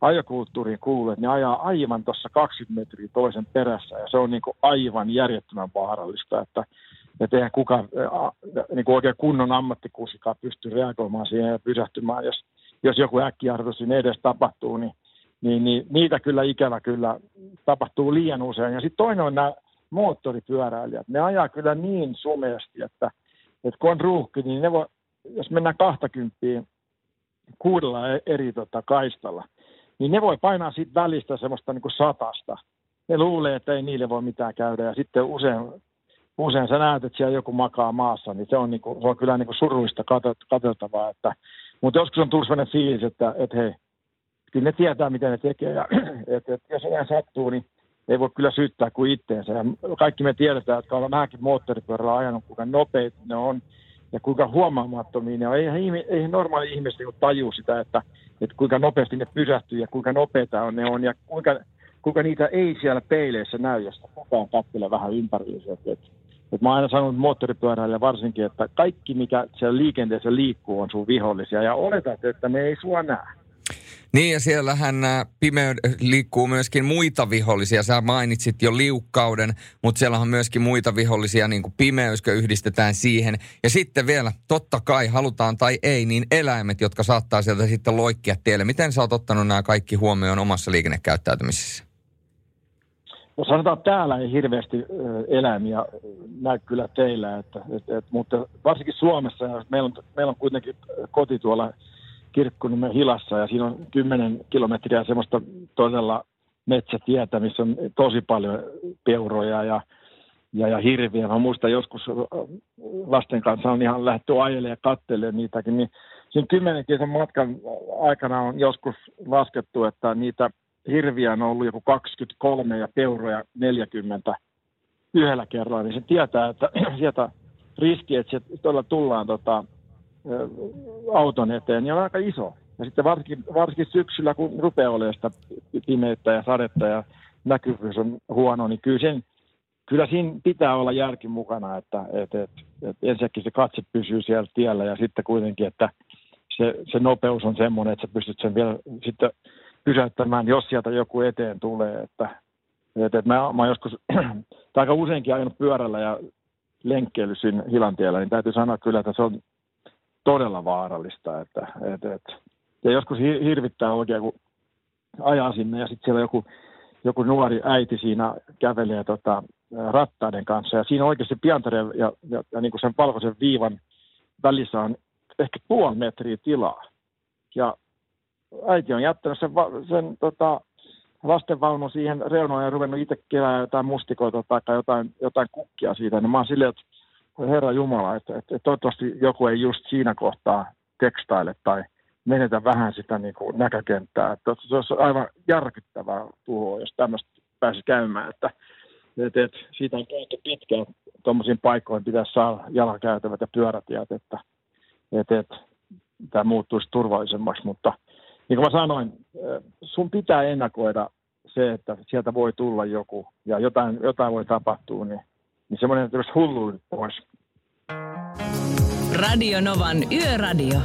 ajokulttuuriin kuuluu, että ne ajaa aivan tuossa 20 metriä toisen perässä ja se on niin kuin aivan järjettömän vaarallista, että että eihän kukaan niin kuin oikein kunnon ammattikusikaan pysty reagoimaan siihen ja pysähtymään, jos, jos joku äkkijarrutus siinä edes tapahtuu, niin, niin, niin, niitä kyllä ikävä kyllä tapahtuu liian usein. Ja sitten toinen on nämä moottoripyöräilijät. Ne ajaa kyllä niin sumeasti, että, että kun on ruuhki, niin ne voi, jos mennään 20 kuudella eri tota, kaistalla, niin ne voi painaa siitä välistä semmoista niin kuin satasta. Ne luulee, että ei niille voi mitään käydä ja sitten usein, usein sä näet, että siellä joku makaa maassa, niin se on, niin kuin, se on kyllä niin kuin surullista katseltavaa. Että, mutta joskus on tullut sellainen fiilis, että, että hei, kyllä ne tietää, miten ne tekee ja että, että jos enää sattuu, niin ei voi kyllä syyttää kuin itteensä. Ja kaikki me tiedetään, että ollaan vähänkin moottoripyörällä ajanut, kuinka nopeita ne on ja kuinka huomaamattomia ne on. Ei, ei, ei normaali ihmiset niin sitä, että että kuinka nopeasti ne pysähtyy ja kuinka nopeita on ne on ja kuinka, kuinka niitä ei siellä peileissä näy, jos kukaan katselee vähän ympäriinsä. Et, et, mä oon aina sanonut moottoripyöräillä varsinkin, että kaikki mikä siellä liikenteessä liikkuu on sun vihollisia ja oletat, että ne ei sua näe. Niin ja siellähän nämä pimeyd liikkuu myöskin muita vihollisia. Sä mainitsit jo liukkauden, mutta siellä on myöskin muita vihollisia, niin kuin pimeyskö yhdistetään siihen. Ja sitten vielä, totta kai, halutaan tai ei, niin eläimet, jotka saattaa sieltä sitten loikkia tielle. Miten sä oot ottanut nämä kaikki huomioon omassa liikennekäyttäytymisessä? No sanotaan, että täällä ei hirveästi eläimiä näy kyllä teillä, että, että, että, mutta varsinkin Suomessa, meillä on, meillä on kuitenkin koti tuolla Kirkkonimen hilassa ja siinä on 10 kilometriä semmoista todella metsätietä, missä on tosi paljon peuroja ja, ja, ja hirviä. Mä muistan joskus lasten kanssa on ihan lähdetty ajelemaan ja katselemaan niitäkin, niin siinä 10 kilon matkan aikana on joskus laskettu, että niitä hirviä on ollut joku 23 ja peuroja 40 yhdellä kerralla, niin se tietää, että sieltä riski, että todella tullaan tota, auton eteen, niin on aika iso. Ja sitten varsinkin, varsinkin syksyllä, kun rupeaa olemaan sitä pimeyttä ja sadetta ja näkyvyys on huono, niin kyllä, sen, kyllä siinä pitää olla järki mukana, että että että että ensinnäkin se katse pysyy siellä tiellä ja sitten kuitenkin, että se, se nopeus on semmoinen, että sä pystyt sen vielä sitten pysäyttämään, jos sieltä joku eteen tulee. Että, että, että mä, mä joskus, aika useinkin ajanut pyörällä ja lenkkeily siinä Hilantiellä, niin täytyy sanoa kyllä, että se on todella vaarallista. Että, et, et. Ja joskus hi- hirvittää oikein, kun ajaa sinne ja sitten siellä joku, joku nuori äiti siinä kävelee tota, rattaiden kanssa. Ja siinä oikeasti piantareen ja, ja, ja niin kuin sen valkoisen viivan välissä on ehkä puoli metriä tilaa. Ja äiti on jättänyt sen, sen tota, lastenvaunu siihen reunoon ja ruvennut itse kerää jotain mustikoita tai jotain, jotain kukkia siitä. Niin mä oon silleen, että Herra Jumala, että, että, toivottavasti joku ei just siinä kohtaa tekstaile tai menetä vähän sitä niin kuin näkökenttää. Että se olisi aivan järkyttävää tuhoa, jos tämmöistä pääsi käymään. Että, että, että siitä on puhuttu pitkään, tuommoisiin paikkoihin pitäisi saada jalkakäytävät ja pyörätiet, että, että, että tämä muuttuisi turvallisemmaksi. Mutta niin kuin mä sanoin, sun pitää ennakoida se, että sieltä voi tulla joku ja jotain, jotain voi tapahtua, niin, niin semmoinen, hullu pois. Radio Novan Yöradio.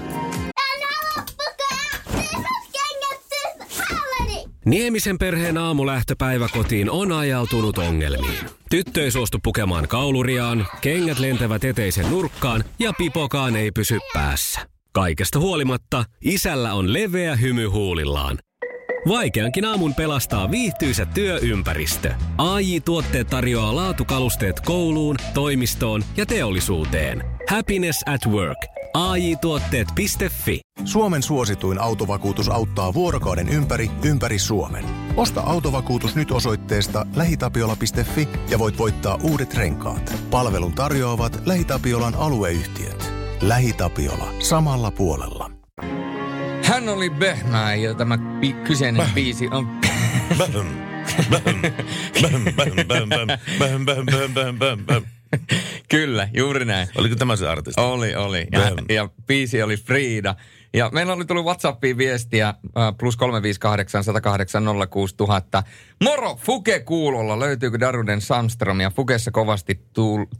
Niemisen perheen aamulähtöpäivä kotiin on ajautunut ongelmiin. Tyttö ei suostu pukemaan kauluriaan, kengät lentävät eteisen nurkkaan ja pipokaan ei pysy päässä. Kaikesta huolimatta, isällä on leveä hymy huulillaan. Vaikeankin aamun pelastaa viihtyisä työympäristö. AI Tuotteet tarjoaa laatukalusteet kouluun, toimistoon ja teollisuuteen. Happiness at work. AI Tuotteet.fi Suomen suosituin autovakuutus auttaa vuorokauden ympäri, ympäri Suomen. Osta autovakuutus nyt osoitteesta lähitapiola.fi ja voit voittaa uudet renkaat. Palvelun tarjoavat LähiTapiolan alueyhtiöt. LähiTapiola. Samalla puolella. Hän oli Behmää ja tämä bi- kyseinen biisi on... Bäm, bäm, bäm, bäm, bäm, bäm, bäm. Kyllä, juuri näin. Oliko tämä se artisti? Oli, oli. Ja, ja biisi oli Frida. Ja meillä oli tullut WhatsAppiin viestiä äh, plus 358 108 06000. Moro, Fuke kuulolla. Löytyykö Daruden Sandström ja Fukessa kovasti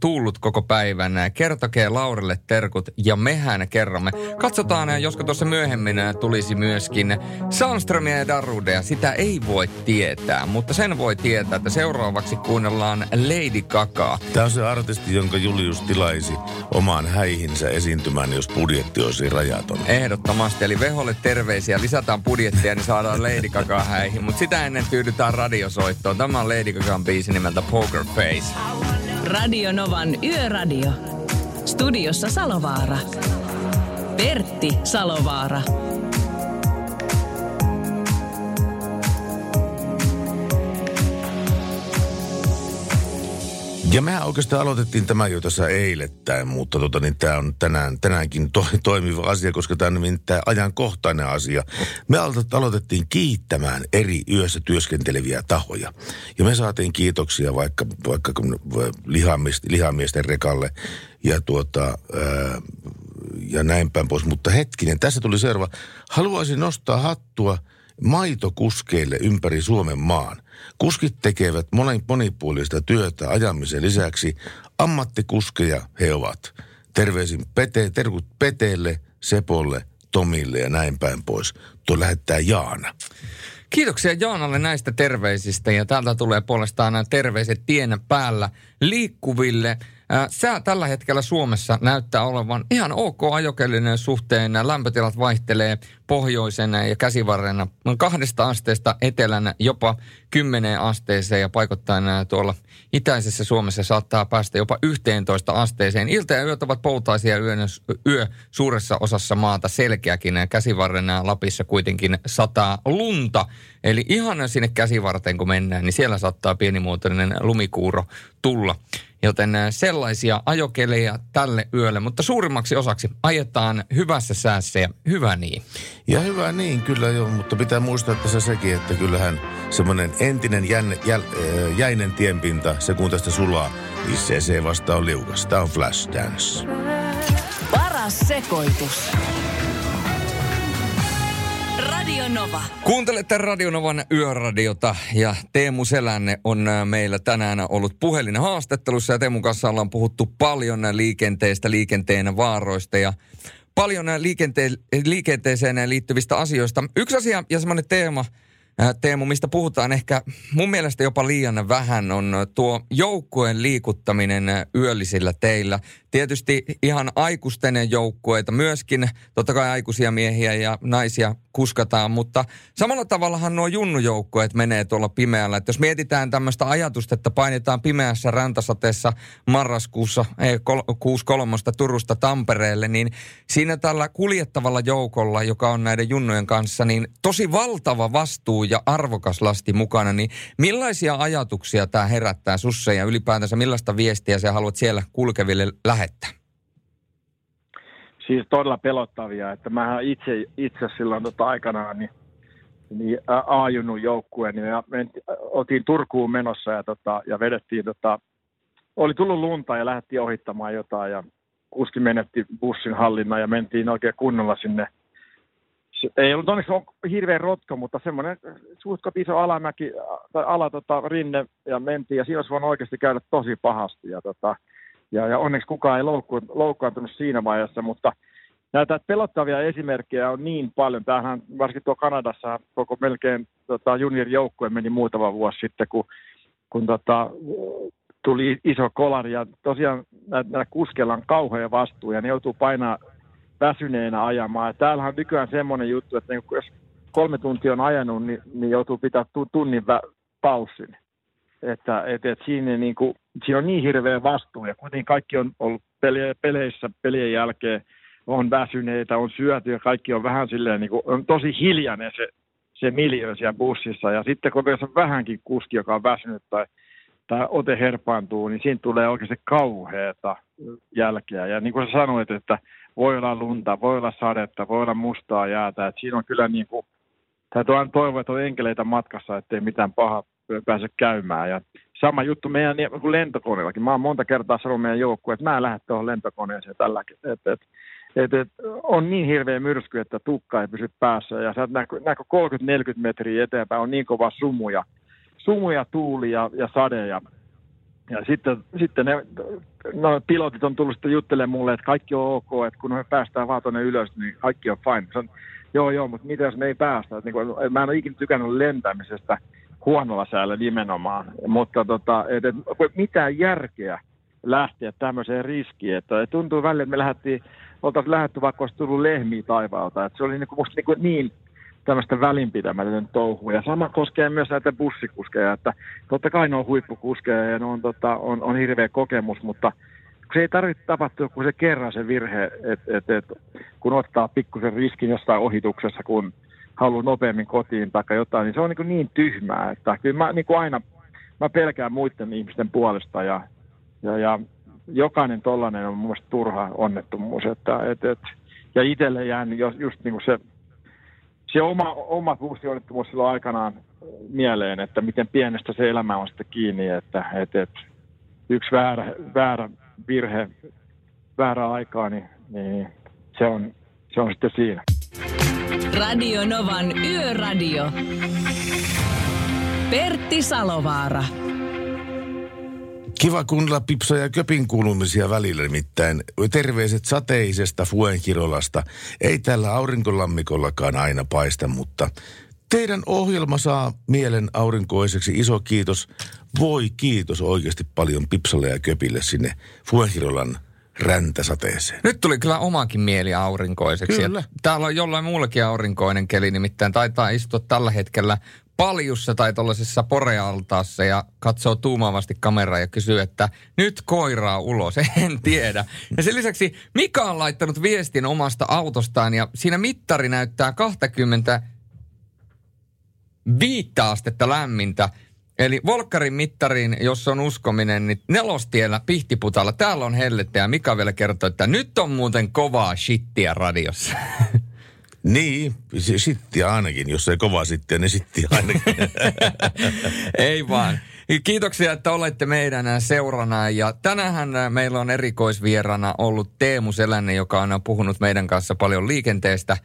tullut koko päivän. Kertokee Laurelle terkut ja mehän kerromme. Katsotaan, äh, josko tuossa myöhemmin äh, tulisi myöskin Sandströmiä ja Darudea. Sitä ei voi tietää, mutta sen voi tietää, että seuraavaksi kuunnellaan Lady Gagaa. Tämä on se artisti, jonka Julius tilaisi omaan häihinsä esiintymään, jos budjetti olisi rajaton. Ehdottomasti, eli Veholle terveisiä, lisätään budjettia, niin saadaan Lady Gaga häihin. Mutta sitä ennen tyydytään radiosoittoon. Tämä on Lady Gagan biisi nimeltä Poker Face. Radio Novan Yöradio. Studiossa Salovaara. Pertti Salovaara. Ja mehän oikeastaan aloitettiin tämä jo tässä eilettäin, mutta tota, niin tämä on tänään, tänäänkin to, toimiva asia, koska tämä on nimittäin ajankohtainen asia. Me alo- aloitettiin kiittämään eri yössä työskenteleviä tahoja. Ja me saatiin kiitoksia vaikka, vaikka kun lihamiesten, lihamiesten rekalle ja, tuota, ää, ja näin päin pois. Mutta hetkinen, tässä tuli seuraava. Haluaisin nostaa hattua maitokuskeille ympäri Suomen maan. Kuskit tekevät moni- monipuolista työtä ajamisen lisäksi. Ammattikuskeja he ovat. Terveisin Pete, terkut Peteelle, Sepolle, Tomille ja näin päin pois. Tuo lähettää Jaana. Kiitoksia Jaanalle näistä terveisistä ja täältä tulee puolestaan nämä terveiset tien päällä liikkuville. Ää, Sää tällä hetkellä Suomessa näyttää olevan ihan ok ajokellinen suhteen. Lämpötilat vaihtelee pohjoisen ja käsivarren kahdesta asteesta etelän jopa 10 asteeseen ja paikoittain tuolla itäisessä Suomessa saattaa päästä jopa 11 asteeseen. Ilta ja yöt ovat poutaisia yö, yö suuressa osassa maata selkeäkin. Käsivarren Lapissa kuitenkin sataa lunta. Eli ihan sinne käsivarteen kun mennään, niin siellä saattaa pienimuotoinen lumikuuro tulla. Joten äh, sellaisia ajokelejä tälle yölle, mutta suurimmaksi osaksi ajetaan hyvässä säässä ja hyvä niin. Ja hyvä niin, kyllä joo, mutta pitää muistaa tässä sekin, että kyllähän semmoinen entinen jänne, jäl, äh, jäinen tienpinta, se kun tästä sulaa, niin se, se vasta on liukas. Tämä on Flashdance. Paras sekoitus. Radio Nova. Kuuntelette Radionovan yöradiota ja Teemu Selänne on äh, meillä tänään ollut puhelinhaastattelussa ja Teemun kanssa ollaan puhuttu paljon liikenteestä, liikenteen vaaroista ja paljon liikente- liikenteeseen liittyvistä asioista. Yksi asia ja semmoinen teema, Äh, Teemu, mistä puhutaan ehkä mun mielestä jopa liian vähän, on tuo joukkueen liikuttaminen yöllisillä teillä. Tietysti ihan aikuisten joukkueita myöskin, totta kai aikuisia miehiä ja naisia kuskataan, mutta samalla tavallahan nuo junnujoukkueet menee tuolla pimeällä. Että jos mietitään tämmöistä ajatusta, että painetaan pimeässä räntäsateessa marraskuussa ei, kol- 6.3. Turusta Tampereelle, niin siinä tällä kuljettavalla joukolla, joka on näiden junnujen kanssa, niin tosi valtava vastuu ja arvokas lasti mukana. Niin millaisia ajatuksia tämä herättää sussa ja ylipäätänsä millaista viestiä sä haluat siellä kulkeville lähettää? Siis todella pelottavia, että mä itse, itse silloin tota aikanaan niin, niin A-junnun joukkueen, ja menti, oltiin Turkuun menossa ja, tota, ja vedettiin, tota, oli tullut lunta ja lähdettiin ohittamaan jotain ja kuski menetti bussin hallinnan ja mentiin oikein kunnolla sinne. Ei ollut onneksi hirveän rotko, mutta semmoinen suutkot iso alamäki tai ala tota, rinne ja mentiin ja siinä olisi voinut oikeasti käydä tosi pahasti. Ja, tota, ja, ja onneksi kukaan ei loukku, loukkaantunut siinä vaiheessa, mutta näitä pelottavia esimerkkejä on niin paljon. Tämähän varsinkin tuo Kanadassa koko melkein tota, junior-joukkue meni muutama vuosi sitten, kun, kun tota, tuli iso kolari ja tosiaan näillä kuskeilla on kauhea vastuu ja ne joutuu painaa väsyneenä ajamaan. Ja täällähän on nykyään semmoinen juttu, että niin jos kolme tuntia on ajanut, niin, niin joutuu pitää tunnin vä- paussin. Että et, et siinä, niin kuin, siinä on niin hirveä vastuu ja kuitenkin kaikki on ollut pele- peleissä pelien jälkeen on väsyneitä, on syöty ja kaikki on vähän silleen, niin kuin, on tosi hiljainen se, se miljö siellä bussissa. Ja sitten kun on vähänkin kuski, joka on väsynyt tai tämä ote herpaantuu, niin siinä tulee oikeasti kauheata jälkeä. Ja niin kuin sä sanoit, että voi olla lunta, voi olla sadetta, voi olla mustaa jäätä. Että siinä on kyllä niin kuin, täytyy aina toivoa, että on enkeleitä matkassa, ettei mitään pahaa pääse käymään. Ja sama juttu meidän niin lentokoneellakin. Mä oon monta kertaa sanonut meidän joukkueen, että mä en lähde tuohon lentokoneeseen tällä et, et, et, et, on niin hirveä myrsky, että tukka ei pysy päässä. Ja sä näkö, näkö 30-40 metriä eteenpäin on niin kova sumuja, sumuja tuuli ja, ja sade. Ja, ja sitten, sitten ne no, pilotit on tullut sitten juttelemaan mulle, että kaikki on ok, että kun me päästään vaan tuonne ylös, niin kaikki on fine. Sanon, joo, joo, mutta mitä jos me ei päästä? Että, niin kuin, mä en ole ikinä tykännyt lentämisestä huonolla säällä nimenomaan, mutta tota, et, et, mitään järkeä lähteä tämmöiseen riskiin. Että tuntuu välillä, että me lähdettiin, oltaisiin lähdetty vaikka olisi tullut lehmiä taivaalta. Että se oli niin, kuin, musta niin, kuin niin tämmöistä välinpitämätön touhua. Ja sama koskee myös näitä bussikuskeja, että totta kai ne on huippukuskeja ja ne on, tota, on, on hirveä kokemus, mutta se ei tarvitse tapahtua kuin se kerran se virhe, että et, et, kun ottaa pikkusen riskin jostain ohituksessa, kun haluaa nopeammin kotiin tai jotain, niin se on niin, niin tyhmää, että kyllä mä niin kuin aina mä pelkään muiden ihmisten puolesta ja, ja, ja jokainen tollainen on mun mielestä turha onnettomuus. Että, et, et, ja itselle jäänyt just niin kuin se se oma, oma buustionnettomuus silloin aikanaan mieleen, että miten pienestä se elämä on sitten kiinni, että, että, että yksi väärä, väärä virhe, väärä aikaa, niin, niin se, on, se on sitten siinä. Radio Novan Yöradio. Pertti Salovaara. Kiva kuunnella Pipsa ja Köpin kuulumisia välillä nimittäin. Terveiset sateisesta Fuenkirolasta. Ei tällä aurinkolammikollakaan aina paista, mutta teidän ohjelma saa mielen aurinkoiseksi. Iso kiitos. Voi kiitos oikeasti paljon Pipsalle ja Köpille sinne Fuenkirolan räntäsateeseen. Nyt tuli kyllä omakin mieli aurinkoiseksi. Kyllä. Täällä on jollain muullakin aurinkoinen keli, nimittäin taitaa istua tällä hetkellä paljussa tai tuollaisessa porealtaassa ja katsoo tuumaavasti kameraa ja kysyy, että nyt koiraa ulos, en tiedä. Ja sen lisäksi Mika on laittanut viestin omasta autostaan ja siinä mittari näyttää 20 viittä astetta lämmintä. Eli Volkkarin mittariin, jos on uskominen, niin nelostiellä Pihtiputalla. Täällä on hellettä ja Mika vielä kertoo, että nyt on muuten kovaa shittiä radiossa. Niin, sittiä ainakin. Jos ei kovaa sittiä, niin sittiä ainakin. ei vaan. Kiitoksia, että olette meidän seurana. Ja tänähän meillä on erikoisvierana ollut Teemu Selänne, joka on puhunut meidän kanssa paljon liikenteestä.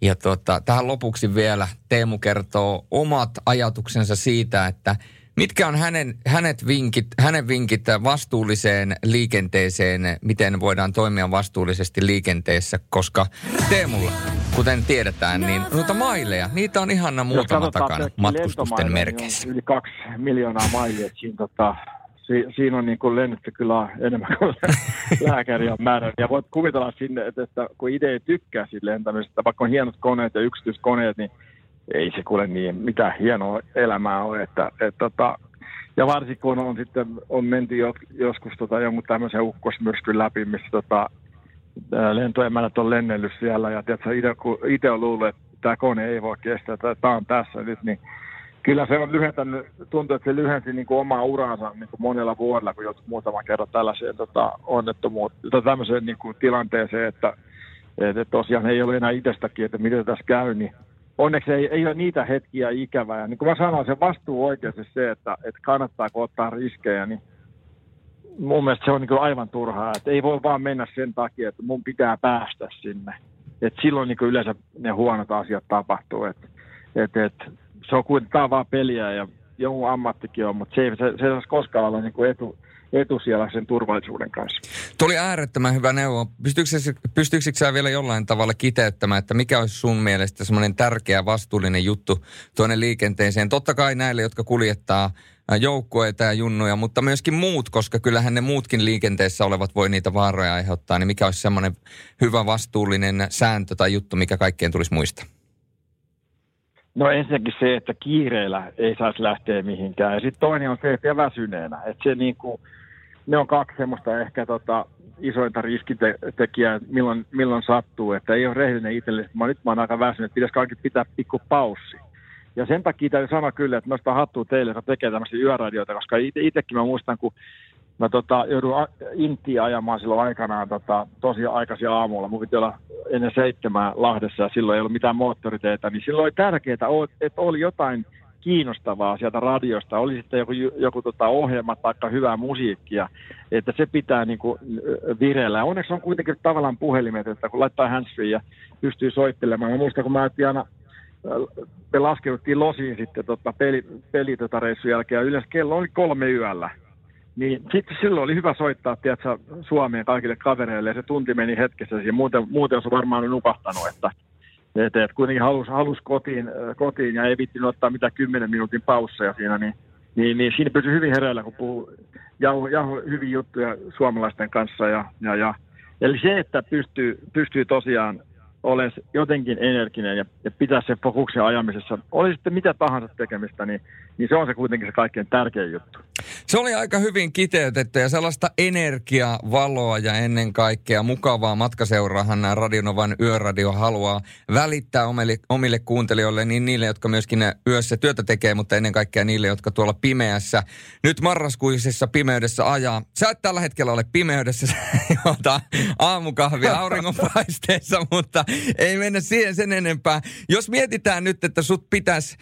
Ja tota, tähän lopuksi vielä Teemu kertoo omat ajatuksensa siitä, että mitkä on hänen, hänet vinkit, hänen vinkit vastuulliseen liikenteeseen, miten voidaan toimia vastuullisesti liikenteessä, koska Teemulla kuten tiedetään, niin noita maileja, niitä on ihana muutama takana matkustusten merkeissä. Niin on yli kaksi miljoonaa mailia. Siinä, tota, si, siinä on niin kuin lennetty kyllä enemmän kuin lääkäri on määrä. Ja voit kuvitella sinne, että, että kun itse ei tykkää siitä lentämisestä, vaikka on hienot koneet ja yksityiskoneet, niin ei se kuule niin mitään hienoa elämää ole. Että, et, tota, ja varsinkin kun on sitten on menty jo, joskus tota, jonkun tämmöisen ukkosmyrskyn läpi, missä tota, ää, lentoemännät on lennellyt siellä ja itse on luullut, että tämä kone ei voi kestää, että tämä on tässä nyt, niin kyllä se on lyhentänyt, tuntuu, että se lyhensi niin kuin omaa uraansa niin kuin monella vuodella, kun joutui muutaman kerran tällaiseen tota, onnettomuuteen, tai tämmöiseen niin kuin tilanteeseen, että, että tosiaan ei ole enää itsestäkin, että miten tässä käy, niin onneksi ei, ei ole niitä hetkiä ikävää. Niin kuin mä sanoin, se vastuu oikeasti se, että, että kannattaako ottaa riskejä, niin mun mielestä se on niin aivan turhaa. Että ei voi vaan mennä sen takia, että mun pitää päästä sinne. Et silloin niin yleensä ne huonot asiat tapahtuu. Et, et, et, se on kuitenkin vaan peliä ja jonkun ammattikin on, mutta se ei se, se saisi koskaan olla niin etu, etu siellä sen turvallisuuden kanssa. Tuo oli äärettömän hyvä neuvo. Pystyykö sä vielä jollain tavalla kiteyttämään, että mikä olisi sun mielestä semmoinen tärkeä vastuullinen juttu tuonne liikenteeseen? Totta kai näille, jotka kuljettaa joukkueita ja junnuja, mutta myöskin muut, koska kyllähän ne muutkin liikenteessä olevat voi niitä vaaroja aiheuttaa, niin mikä olisi semmoinen hyvä vastuullinen sääntö tai juttu, mikä kaikkien tulisi muistaa? No ensinnäkin se, että kiireellä ei saisi lähteä mihinkään. Ja sitten toinen on se, että väsyneenä. Että se niinku, ne on kaksi semmoista ehkä tota, isointa riskitekijää, milloin, milloin sattuu. Että ei ole rehellinen itselle, mä nyt mä oon aika väsynyt, että pitäisi kaikki pitää pikku paussi. Ja sen takia täytyy sanoa kyllä, että nostaa hattua teille, joka tekee tämmöisiä yöradioita, koska itsekin mä muistan, kun mä tota, joudun Intiin ajamaan silloin aikanaan tota, tosi aikaisin aamulla. Mun piti olla ennen seitsemää Lahdessa ja silloin ei ollut mitään moottoriteitä. Niin silloin oli tärkeää, että oli jotain kiinnostavaa sieltä radiosta. Oli sitten joku, joku tota ohjelma tai hyvää musiikkia, että se pitää niin kuin vireellä. Onneksi on kuitenkin tavallaan puhelimet, että kun laittaa handsfree ja pystyy soittelemaan. Mä muistan, kun mä aina me laskeuduttiin losiin sitten tota peli, peli tota reissun jälkeen ja yleensä kello oli kolme yöllä. Niin sitten silloin oli hyvä soittaa, tiedätkö, Suomeen kaikille kavereille ja se tunti meni hetkessä ja muuten, muuten olisi varmaan nukahtanut, että et kuitenkin halusi halus kotiin, kotiin ja ei vittinyt ottaa mitään kymmenen minuutin pausseja siinä, niin, niin, niin siinä pysyi hyvin hereillä, kun puhuu jauho, jauho hyvin juttuja suomalaisten kanssa. Ja, ja, ja. Eli se, että pystyy, pystyy tosiaan ole jotenkin energinen ja, ja pitää sen fokuksen ajamisessa, oli sitten mitä tahansa tekemistä, niin, niin se on se kuitenkin se kaikkein tärkein juttu. Se oli aika hyvin kiteytetty ja sellaista energiaa, valoa ja ennen kaikkea mukavaa matkaseuraahan nämä Radionovan yöradio haluaa välittää omille, omille kuuntelijoille, niin niille, jotka myöskin yössä työtä tekee, mutta ennen kaikkea niille, jotka tuolla pimeässä, nyt marraskuisessa pimeydessä ajaa. Sä et tällä hetkellä ole pimeydessä, jota aamukahvia auringonpaisteessa, mutta ei mennä siihen sen enempää. Jos mietitään nyt, että sut pitäisi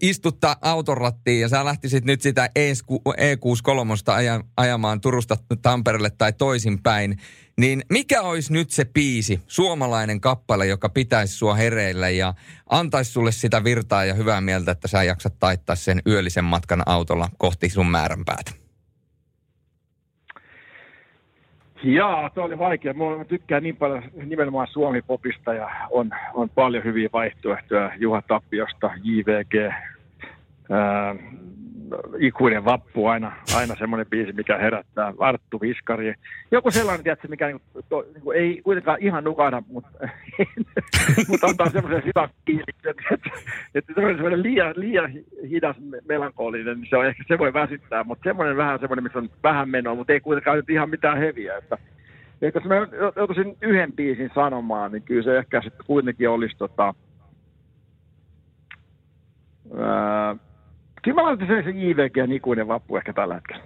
istuttaa autorattiin ja sä lähtisit nyt sitä E63 aja, ajamaan Turusta Tampereelle tai toisinpäin, niin mikä olisi nyt se piisi, suomalainen kappale, joka pitäisi sua hereillä ja antaisi sulle sitä virtaa ja hyvää mieltä, että sä jaksat taittaa sen yöllisen matkan autolla kohti sun määränpäätä? Jaa, tuo oli vaikea. Mä tykkään niin paljon nimenomaan Suomi-popista ja on, on paljon hyviä vaihtoehtoja Juha Tappiosta, JVG, ää, ikuinen vappu, aina, aina semmoinen biisi, mikä herättää, Arttu Viskari. Joku sellainen, tiedätkö, mikä niin, to, niin kuin ei kuitenkaan ihan nukahda, mutta, mutta antaa semmoisen hyvän että, että, että semmoinen liian, liian hidas melankolinen, niin se, on, ehkä se voi väsyttää, mutta semmoinen vähän semmoinen, missä on vähän menoa, mutta ei kuitenkaan nyt ihan mitään heviä, että että jos mä joutuisin yhden biisin sanomaan, niin kyllä se ehkä sitten kuitenkin olisi tota, ää, Kyllä mä laitan se JVG ja ikuinen vappu ehkä tällä hetkellä.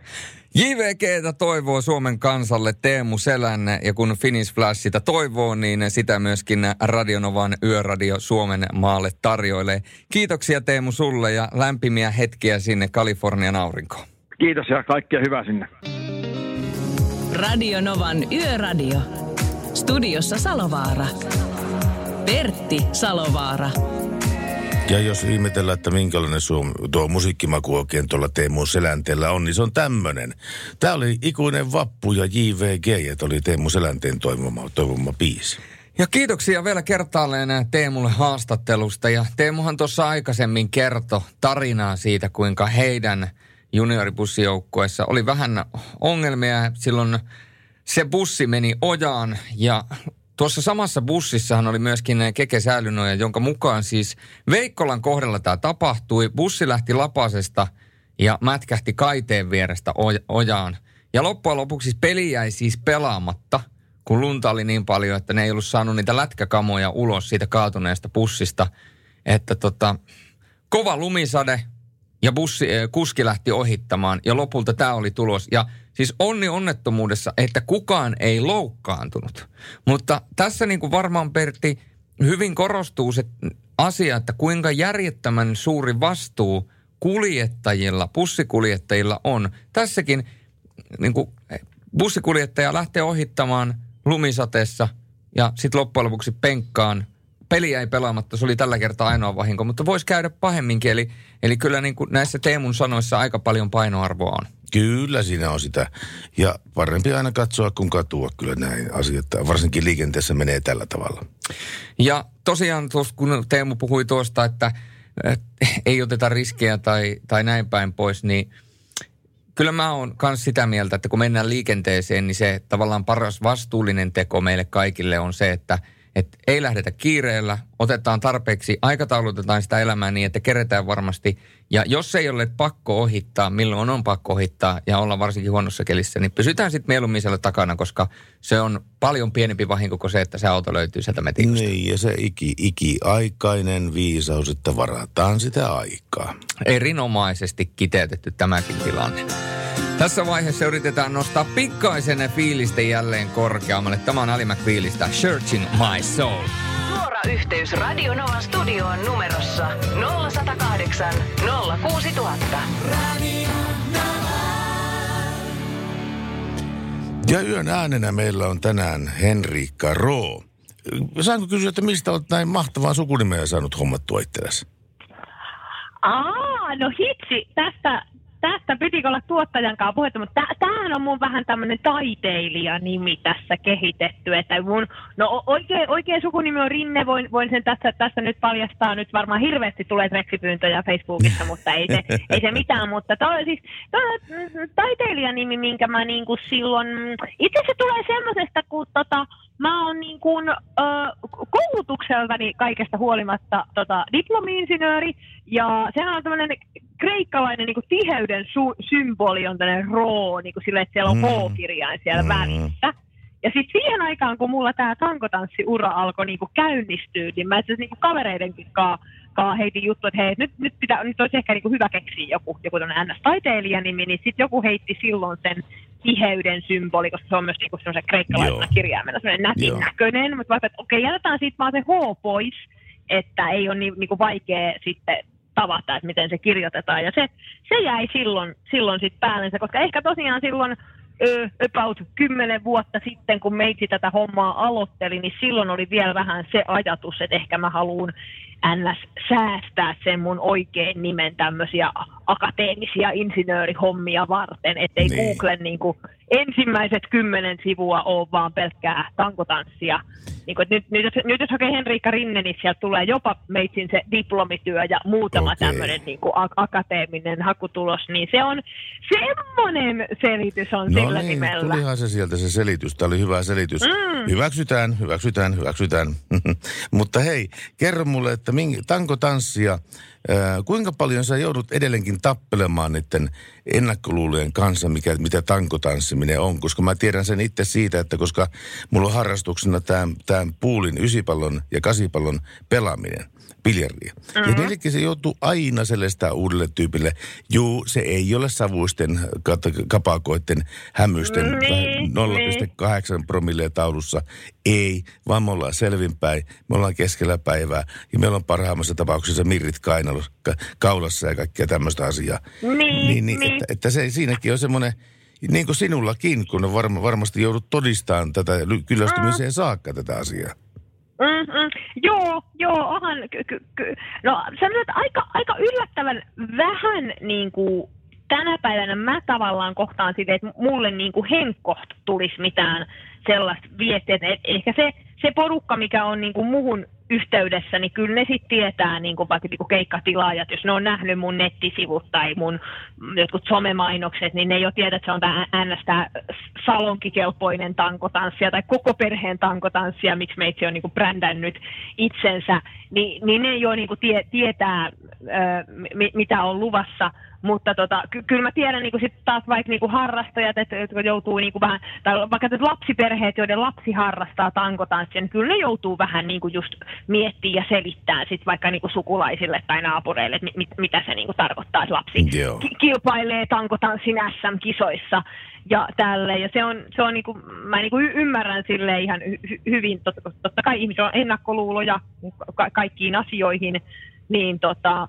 JVGtä toivoo Suomen kansalle Teemu Selänne ja kun Finnish Flash sitä toivoo, niin sitä myöskin Radionovan Yöradio Suomen maalle tarjoilee. Kiitoksia Teemu sulle ja lämpimiä hetkiä sinne Kalifornian aurinkoon. Kiitos ja kaikkea hyvää sinne. Radionovan Yöradio. Studiossa Salovaara. Pertti Salovaara. Ja jos ihmetellään, että minkälainen suom, tuo musiikkimaku oikein tuolla Teemu Selänteellä on, niin se on tämmöinen. Tämä oli ikuinen vappu ja JVG, että oli Teemu Selänteen toivoma, toivoma biisi. Ja kiitoksia vielä kertaalleen Teemulle haastattelusta. Ja Teemuhan tuossa aikaisemmin kertoi tarinaa siitä, kuinka heidän junioribussijoukkueessa oli vähän ongelmia. Silloin se bussi meni ojaan ja tuossa samassa bussissahan oli myöskin Keke Säilynoja, jonka mukaan siis Veikkolan kohdalla tämä tapahtui. Bussi lähti Lapasesta ja mätkähti kaiteen vierestä ojaan. Ja loppujen lopuksi siis peli jäi siis pelaamatta – kun lunta oli niin paljon, että ne ei ollut saanut niitä lätkäkamoja ulos siitä kaatuneesta bussista, että tota, kova lumisade ja bussi, eh, kuski lähti ohittamaan ja lopulta tämä oli tulos. Ja siis onni onnettomuudessa, että kukaan ei loukkaantunut. Mutta tässä niin kuin varmaan Pertti hyvin korostuu se asia, että kuinka järjettömän suuri vastuu kuljettajilla, bussikuljettajilla on. Tässäkin niin kuin, bussikuljettaja lähtee ohittamaan lumisateessa ja sitten loppujen lopuksi penkkaan. Peli jäi pelaamatta, se oli tällä kertaa ainoa vahinko, mutta voisi käydä pahemminkin. Eli, eli kyllä niin kuin näissä Teemun sanoissa aika paljon painoarvoa on. Kyllä siinä on sitä. Ja parempi aina katsoa kun katua kyllä näin asiat. Varsinkin liikenteessä menee tällä tavalla. Ja tosiaan tuossa, kun Teemu puhui tuosta, että, ei oteta riskejä tai, tai näin päin pois, niin – kyllä mä oon myös sitä mieltä, että kun mennään liikenteeseen, niin se tavallaan paras vastuullinen teko meille kaikille on se, että – että ei lähdetä kiireellä, otetaan tarpeeksi, aikataulutetaan sitä elämää niin, että keretään varmasti. Ja jos ei ole pakko ohittaa, milloin on pakko ohittaa ja olla varsinkin huonossa kelissä, niin pysytään sitten mieluummin siellä takana, koska se on paljon pienempi vahinko kuin se, että se auto löytyy sieltä metikosta. Niin, ja se iki, ikiaikainen viisaus, että varataan sitä aikaa. Erinomaisesti kiteytetty tämäkin tilanne. Tässä vaiheessa yritetään nostaa pikkaisen fiilistä jälleen korkeammalle. Tämä on Ali McFeelistä Searching My Soul. Yhteys Radio Novan studioon numerossa 0108 06000. Ja yön äänenä meillä on tänään Henriikka Roo. Saanko kysyä, että mistä olet näin mahtavaa sukunimeä saanut hommattua itsellesi? Aa, no hitsi, tästä tästä pitikö olla tuottajan kanssa puhetta, mutta tämähän on mun vähän tämmöinen taiteilijanimi tässä kehitetty, että mun, no oikein, oikein sukunimi on Rinne, voin, voin sen tässä, tässä nyt paljastaa, nyt varmaan hirveästi tulee treksipyyntöjä Facebookissa, mutta ei se, ei se mitään, mutta toi, siis, toi, taiteilijanimi, minkä mä niin kuin silloin, itse se tulee semmoisesta, kun tota, mä oon niin kuin, ö, koulutukseltani kaikesta huolimatta tota, diplomi-insinööri, ja sehän on tämmöinen kreikkalainen niin kuin tiheyden su- symboli on tämmöinen roo, niin kuin sille, että siellä on mm. H-kirjain siellä mm. välissä. Ja sitten siihen aikaan, kun mulla tämä tankotanssiura alkoi niin käynnistyä, niin mä itse niin kavereidenkin kanssa kaa heitin juttu, että hei, nyt, nyt, pitää, nyt olisi ehkä niin hyvä keksiä joku, joku NS-taiteilijanimi, niin sitten joku heitti silloin sen tiheyden symboli, koska se on myös niinku semmoisen kreikkalaisena kirjaimena semmoinen nätin Joo. näköinen, mutta vaikka, että okei, okay, jätetään siitä vaan se H pois, että ei ole niin, niin kuin vaikea sitten tavata, että miten se kirjoitetaan. Ja se, se jäi silloin, silloin sitten päällensä, koska ehkä tosiaan silloin ö, about kymmenen vuotta sitten, kun meitsi tätä hommaa aloitteli, niin silloin oli vielä vähän se ajatus, että ehkä mä haluan ns. säästää sen mun oikein nimen tämmöisiä akateemisia insinöörihommia varten, ettei niin. Googlen niin kuin ensimmäiset kymmenen sivua ole vaan pelkkää tankotanssia. Niin kuin, nyt, nyt, nyt jos hakee Henriikka Rinne, niin sieltä tulee jopa meitsin se diplomityö ja muutama okay. tämmöinen niin kuin akateeminen hakutulos, niin se on semmoinen selitys on no sillä niin, nimellä. tulihan se sieltä se selitys. Tämä oli hyvä selitys. Mm. Hyväksytään, hyväksytään, hyväksytään. Mutta hei, kerro mulle, että tankotanssia, kuinka paljon sä joudut edelleenkin tappelemaan niiden ennakkoluulojen kanssa, mikä, mitä tankotanssiminen on? Koska mä tiedän sen itse siitä, että koska mulla on harrastuksena tämä puulin, ysipallon ja kasipallon pelaaminen biljardia. Mm-hmm. Ja neljäkin se joutuu aina sellaista uudelle tyypille. Juu, se ei ole savuisten kapakoiden hämysten niin, 0,8 niin. promille taulussa. Ei, vaan me ollaan selvinpäin, me ollaan keskellä päivää ja meillä on parhaimmassa tapauksessa mirrit kainalossa, kaulassa ja kaikkea tämmöistä asiaa. Niin, niin, niin. Että, että se siinäkin on semmoinen, niin kuin sinullakin, kun on varma, varmasti joudut todistamaan tätä kyllästymiseen mm. saakka tätä asiaa. Mm-mm. Joo, joo, onhan, ky- ky- ky- no sanotaan, että aika, aika yllättävän vähän niin kuin, tänä päivänä mä tavallaan kohtaan sitä, että mulle niin kuin henkkoht tulisi mitään sellaista viestiä, että ehkä se se porukka, mikä on niin kuin muhun yhteydessä, niin kyllä ne sitten tietää niin kuin vaikka niin kuin keikkatilaajat, jos ne on nähnyt mun nettisivut tai mun jotkut somemainokset, niin ne jo tiedät, että se on tämä äänestä salonkikelpoinen tankotanssia tai koko perheen tankotanssia, miksi meitsi on niin kuin brändännyt itsensä, niin, niin ne jo niin kuin tie, tietää, mitä on luvassa – mutta tota, ky- kyllä mä tiedän niin sit taas vaikka niin harrastajat, että, jotka joutuu niin vähän, tai vaikka lapsiperheet, joiden lapsi harrastaa tankotanssia, niin kyllä ne joutuu vähän niin just miettimään ja selittämään sit vaikka niin sukulaisille tai naapureille, että mit, mitä se niin tarkoittaa, että lapsi Joo. ki- kilpailee tankotanssin SM-kisoissa ja tälle. Ja se on, se on niin kuin, mä niin kuin ymmärrän sille ihan hy- hyvin, totta, totta kai ihmisillä on ennakkoluuloja ka- kaikkiin asioihin, niin tota,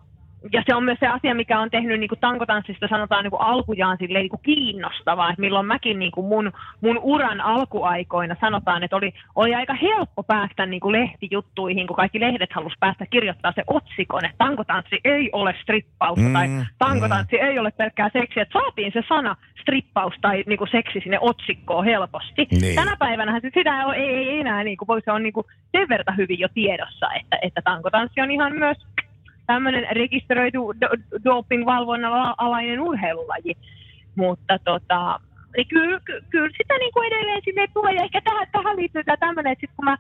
ja se on myös se asia, mikä on tehnyt niin kuin tankotanssista sanotaan niin kuin alkujaan silleen, niin kuin kiinnostavaa, että milloin mäkin niin kuin mun, mun uran alkuaikoina sanotaan, että oli, oli aika helppo päästä niin kuin lehtijuttuihin, kun kaikki lehdet halusi päästä kirjoittaa se otsikon, että tankotanssi ei ole strippausta mm, tai tankotanssi mm. ei ole pelkkää seksiä, että saatiin se sana strippaus tai niin kuin seksi sinne otsikkoon helposti. Niin. Tänä päivänä sitä ei, ei, ei enää, niin kuin, se on niin kuin sen verta hyvin jo tiedossa, että, että tankotanssi on ihan myös tämmöinen rekisteröity do- doping-valvonnan alainen urheilulaji. Mutta tota, niin kyllä, ky, kyllä sitä niin kuin edelleen sinne tulee. Ja ehkä tähän, tähän liittyy tämä tämmöinen, että sit kun mä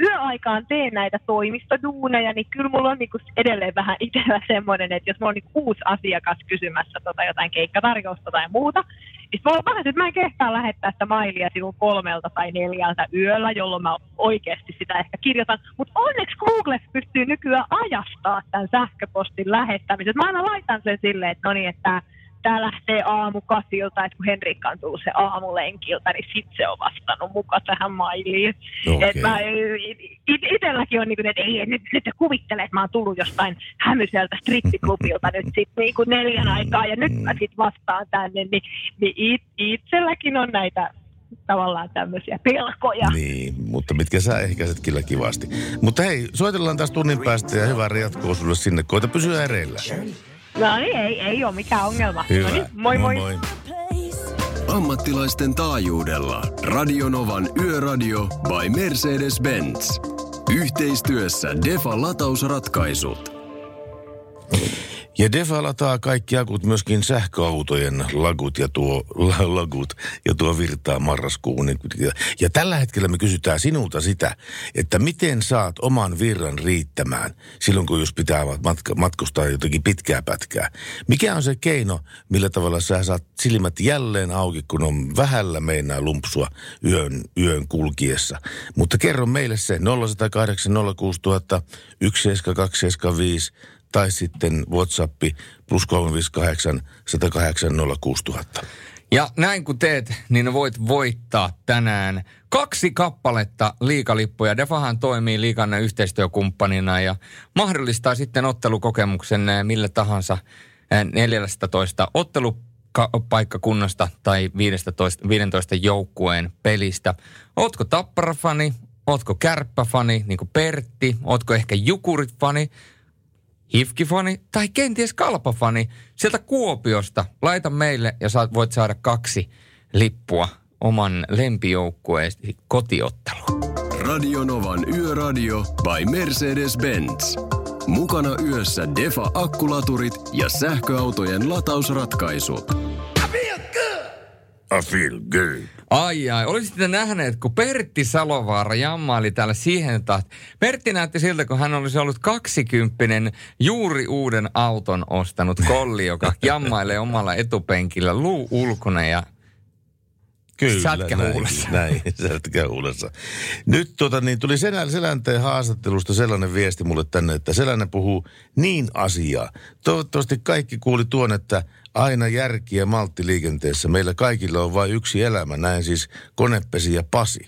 yöaikaan teen näitä toimistoduuneja, niin kyllä mulla on niinku edelleen vähän itsellä semmoinen, että jos mulla on niinku uusi asiakas kysymässä tota jotain keikkatarjousta tai muuta, niin mulla on vähän, että mä en kehtaa lähettää sitä mailia sinun kolmelta tai neljältä yöllä, jolloin mä oikeasti sitä ehkä kirjoitan. Mutta onneksi Google pystyy nykyään ajastaa tämän sähköpostin lähettämisen. Mä aina laitan sen silleen, että no niin, että tämä lähtee aamu kasilta, että kun Henrikka on tullut se aamulenkiltä, niin sit se on vastannut mukaan tähän mailiin. Okay. Et mä, it, itelläkin on niin kuin, että ei, nyt, nyt kuvittele, että mä oon tullut jostain hämyseltä strippiklubilta nyt sit niin kuin neljän aikaa ja nyt mä sit vastaan tänne, niin, niin it, itselläkin on näitä tavallaan tämmöisiä pelkoja. Niin, mutta mitkä sä ehkäiset kyllä kivasti. Mutta hei, soitellaan taas tunnin päästä ja hyvää jatkoa sulle sinne. Koita pysyä ereillä. No niin, ei, ei ole mikään ongelma. Hyvä. No niin, moi moi. moi. Ammattilaisten taajuudella Radionovan Yöradio by Mercedes-Benz. Yhteistyössä Defa latausratkaisut. Ja Defa lataa kaikki akut, myöskin sähköautojen lagut ja tuo, la, lagut ja tuo virtaa marraskuun. Ja, tällä hetkellä me kysytään sinulta sitä, että miten saat oman virran riittämään silloin, kun jos pitää matka, matkustaa jotenkin pitkää pätkää. Mikä on se keino, millä tavalla sä saat silmät jälleen auki, kun on vähällä meinaa lumpsua yön, yön kulkiessa. Mutta kerro meille se 0108 06000 17275 tai sitten WhatsApp plus 358 108 06000. Ja näin kun teet, niin voit voittaa tänään kaksi kappaletta liikalippuja. Defahan toimii liikanne yhteistyökumppanina ja mahdollistaa sitten ottelukokemuksen eh, millä tahansa 14 eh, ottelupaikkakunnasta tai 15, 15 joukkueen pelistä. Ootko tapparafani, ootko kärppäfani, niin kuin Pertti, ootko ehkä jukurit-fani, Hifkifani tai kenties Kalpafani sieltä Kuopiosta. Laita meille ja saat, voit saada kaksi lippua oman lempijoukkueesi kotiotteluun. Radio Novan Yöradio by Mercedes-Benz. Mukana yössä Defa akkulaturit ja sähköautojen latausratkaisut. I feel good. Ai ai, olisitte nähneet, kun Pertti Salovaara jammaili täällä siihen, että Pertti näytti siltä, kun hän olisi ollut kaksikymppinen juuri uuden auton ostanut kolli, joka jammailee omalla etupenkillä luu ulkona ja Kyllä, Sätkä näin. Näin, sätkä huulessa. Nyt tota, niin tuli Selän, Selänteen haastattelusta sellainen viesti mulle tänne, että Selänne puhuu niin asiaa. Toivottavasti kaikki kuuli tuon, että aina järki ja maltti liikenteessä. Meillä kaikilla on vain yksi elämä, näin siis Konepesi ja Pasi.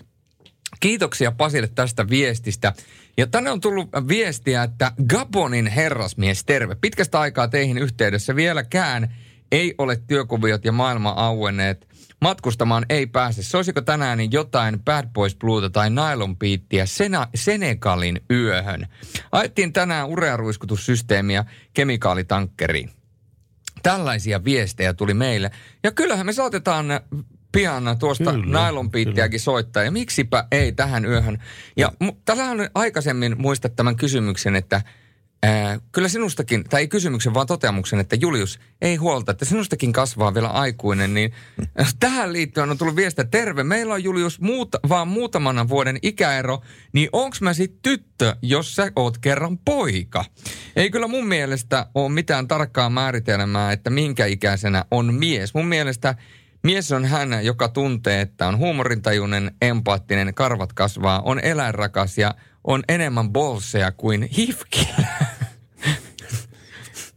Kiitoksia Pasille tästä viestistä. Ja tänne on tullut viestiä, että Gabonin herrasmies, terve. Pitkästä aikaa teihin yhteydessä vieläkään ei ole työkuviot ja maailma auenneet. Matkustamaan ei pääse. Se olisiko tänään niin jotain Bad Boys Blueta tai Nylon Beatia Sena- Senegalin yöhön. Ajettiin tänään urearuiskutussysteemiä kemikaalitankkeriin. Tällaisia viestejä tuli meille. Ja kyllähän me saatetaan pian tuosta nailonpiittiäkin soittaa. Ja miksipä ei tähän yöhön. Ja mu- tällä on aikaisemmin muistat tämän kysymyksen, että ää, kyllä sinustakin, tai ei kysymyksen, vaan toteamuksen, että Julius, ei huolta, että sinustakin kasvaa vielä aikuinen. Niin tähän liittyen on tullut viestiä, terve, meillä on Julius muuta, vaan muutamana vuoden ikäero, niin onks mä sit tyttö, jos sä oot kerran poika? Ei kyllä mun mielestä ole mitään tarkkaa määritelmää, että minkä ikäisenä on mies. Mun mielestä Mies on hän, joka tuntee, että on huumorintajuinen, empaattinen, karvat kasvaa, on eläinrakas ja on enemmän bolseja kuin hifkillä.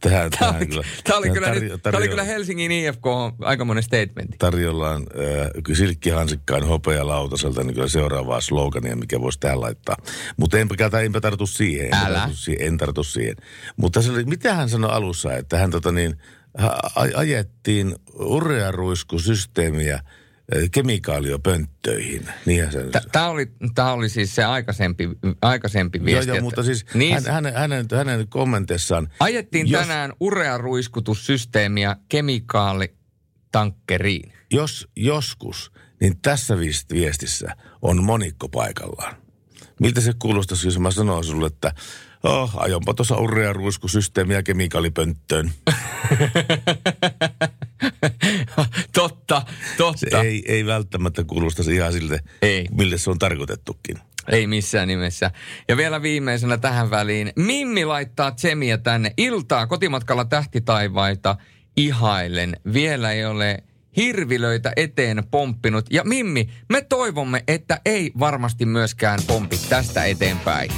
Tähän, Tämä oli, kyllä, tämä oli, kyllä, tarjo- nyt, tämä oli tarjo- kyllä Helsingin IFK aikamoinen statementti. tarjollaan äh, silkkihansikkaan hopealautaselta niin kyllä seuraavaa slogania, mikä voisi tähän laittaa. Mutta enpä, enpä tartu siihen. Enpä Älä. Tartu siihen, en tartu siihen. Mutta se oli, mitä hän sanoi alussa, että hän tota niin, ajettiin urearuiskusysteemiä kemikaaliopönttöihin. Niinhän se Tämä oli, oli siis se aikaisempi, aikaisempi Joo, viesti. joo, että- mutta siis niin, hän, hänen, hänen, hänen kommenteissaan... ajettiin jos- tänään urearuiskutussysteemiä kemikaalitankkeriin. jos joskus, niin tässä viest- viestissä on monikko paikallaan. Miltä se kuulostaisi, jos mä sanoin sulle, että oh, ajonpa tuossa urrea ruiskusysteemiä kemikaalipönttöön. totta, Se totta. ei, ei välttämättä kuulostaisi ihan siltä, Ei. mille se on tarkoitettukin. Ei missään nimessä. Ja vielä viimeisenä tähän väliin. Mimmi laittaa tsemiä tänne. Iltaa kotimatkalla tähtitaivaita ihailen. Vielä ei ole hirvilöitä eteen pomppinut. Ja Mimmi, me toivomme, että ei varmasti myöskään pompi tästä eteenpäin.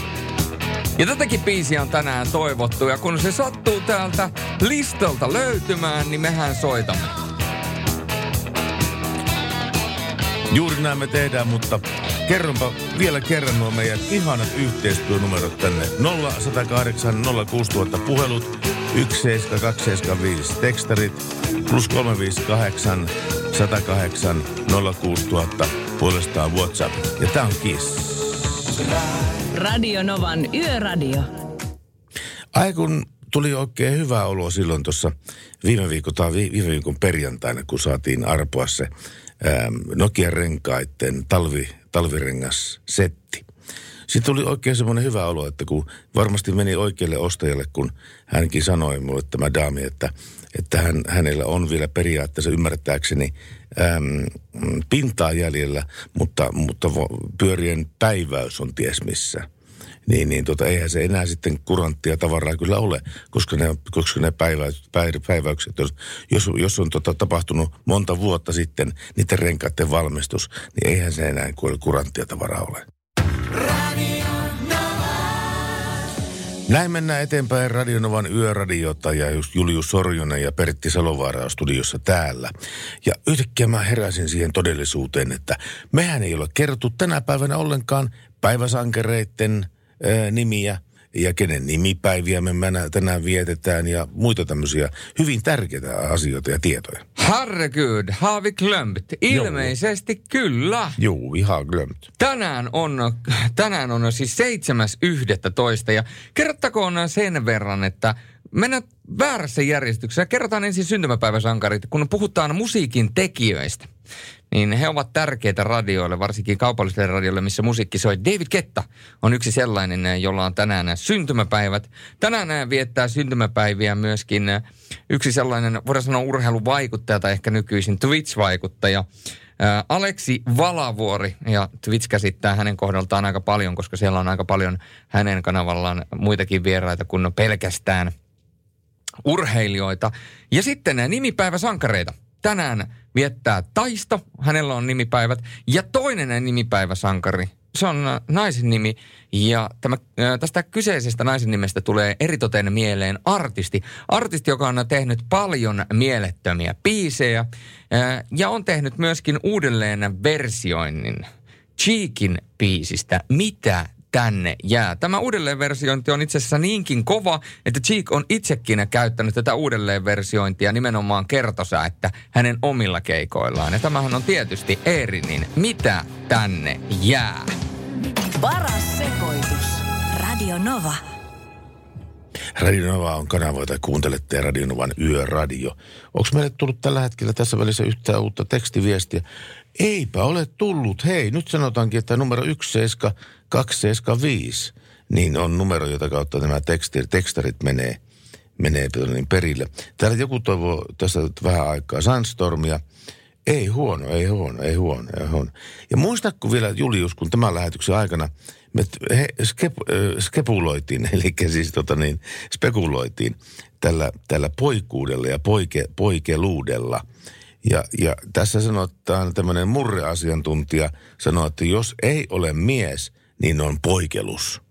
Ja tätäkin biisiä on tänään toivottu. Ja kun se sattuu täältä listalta löytymään, niin mehän soitamme. Juuri näin me tehdään, mutta kerronpa vielä kerran nuo meidän ihanat yhteistyönumerot tänne. 0108 06000 puhelut, 17275 tekstarit, plus 358 108 06000 puolestaan WhatsApp. Ja tää on Kiss. Radio Novan Yöradio. Ai kun tuli oikein hyvä olo silloin tuossa viime viikon tai vi- viime viikon perjantaina, kun saatiin arpoa se Nokian renkaiden talvi, talvirengas setti. Sitten tuli oikein semmoinen hyvä olo, että kun varmasti meni oikealle ostajalle, kun hänkin sanoi mulle tämä daami, että, että hän, hänellä on vielä periaatteessa ymmärtääkseni äm, pintaa jäljellä, mutta, mutta pyörien päiväys on ties missä niin, niin tota, eihän se enää sitten kuranttia tavaraa kyllä ole, koska ne, koska ne päivä, päivä, päiväykset, jos, jos, jos on tota, tapahtunut monta vuotta sitten niiden renkaiden valmistus, niin eihän se enää kuranttia tavaraa ole. Näin mennään eteenpäin Radionovan yöradiota ja just Julius Sorjonen ja Pertti Salovaara on studiossa täällä. Ja yhtäkkiä mä heräsin siihen todellisuuteen, että mehän ei ole kerrottu tänä päivänä ollenkaan päiväsankereiden ää, nimiä ja kenen nimipäiviä me tänään vietetään ja muita tämmöisiä hyvin tärkeitä asioita ja tietoja. Herregud, har vi glömt? Ilmeisesti kyllä. Juu, ihan glömt. Tänään on, tänään on siis 7.11. ja kerrottakoon sen verran, että mennään väärässä järjestyksessä. Kerrotaan ensin syntymäpäiväsankarit, kun puhutaan musiikin tekijöistä. Niin he ovat tärkeitä radioille, varsinkin kaupallisille radioille, missä musiikki soi. David Ketta on yksi sellainen, jolla on tänään syntymäpäivät. Tänään viettää syntymäpäiviä myöskin yksi sellainen, voidaan sanoa urheiluvaikuttaja tai ehkä nykyisin Twitch-vaikuttaja. Aleksi Valavuori, ja Twitch käsittää hänen kohdaltaan aika paljon, koska siellä on aika paljon hänen kanavallaan muitakin vieraita kuin pelkästään urheilijoita. Ja sitten nämä nimipäiväsankareita. Tänään viettää Taisto, hänellä on nimipäivät. Ja toinen nimipäiväsankari, se on äh, naisen nimi. Ja tämä, äh, tästä kyseisestä naisen nimestä tulee eritoten mieleen artisti. Artisti, joka on tehnyt paljon mielettömiä biisejä. äh, Ja on tehnyt myöskin uudelleen versioinnin Cheekin biisistä Mitä tänne jää. Tämä uudelleenversiointi on itse asiassa niinkin kova, että Cheek on itsekin käyttänyt tätä uudelleenversiointia nimenomaan kertosa, että hänen omilla keikoillaan. Ja tämähän on tietysti Eerinin Mitä tänne jää. Paras sekoitus. Radio Nova. Radionova on kanava, jota kuuntelette Radionovan yöradio. Onko meille tullut tällä hetkellä tässä välissä yhtään uutta tekstiviestiä? Eipä ole tullut. Hei, nyt sanotaankin, että numero 17275 niin on numero, jota kautta nämä tekstit, tekstarit menee, menee niin perille. Täällä joku toivoo tässä vähän aikaa Sandstormia. Ei huono, ei huono, ei huono, ei huono. Ja muistatko vielä Julius, kun tämän lähetyksen aikana me he, skep, skepuloitiin, eli siis tota niin, spekuloitiin tällä, tällä poikuudella ja poike, poikeluudella. Ja, ja tässä sanotaan tämmöinen murreasiantuntija sanoo, että jos ei ole mies, niin on poikelus.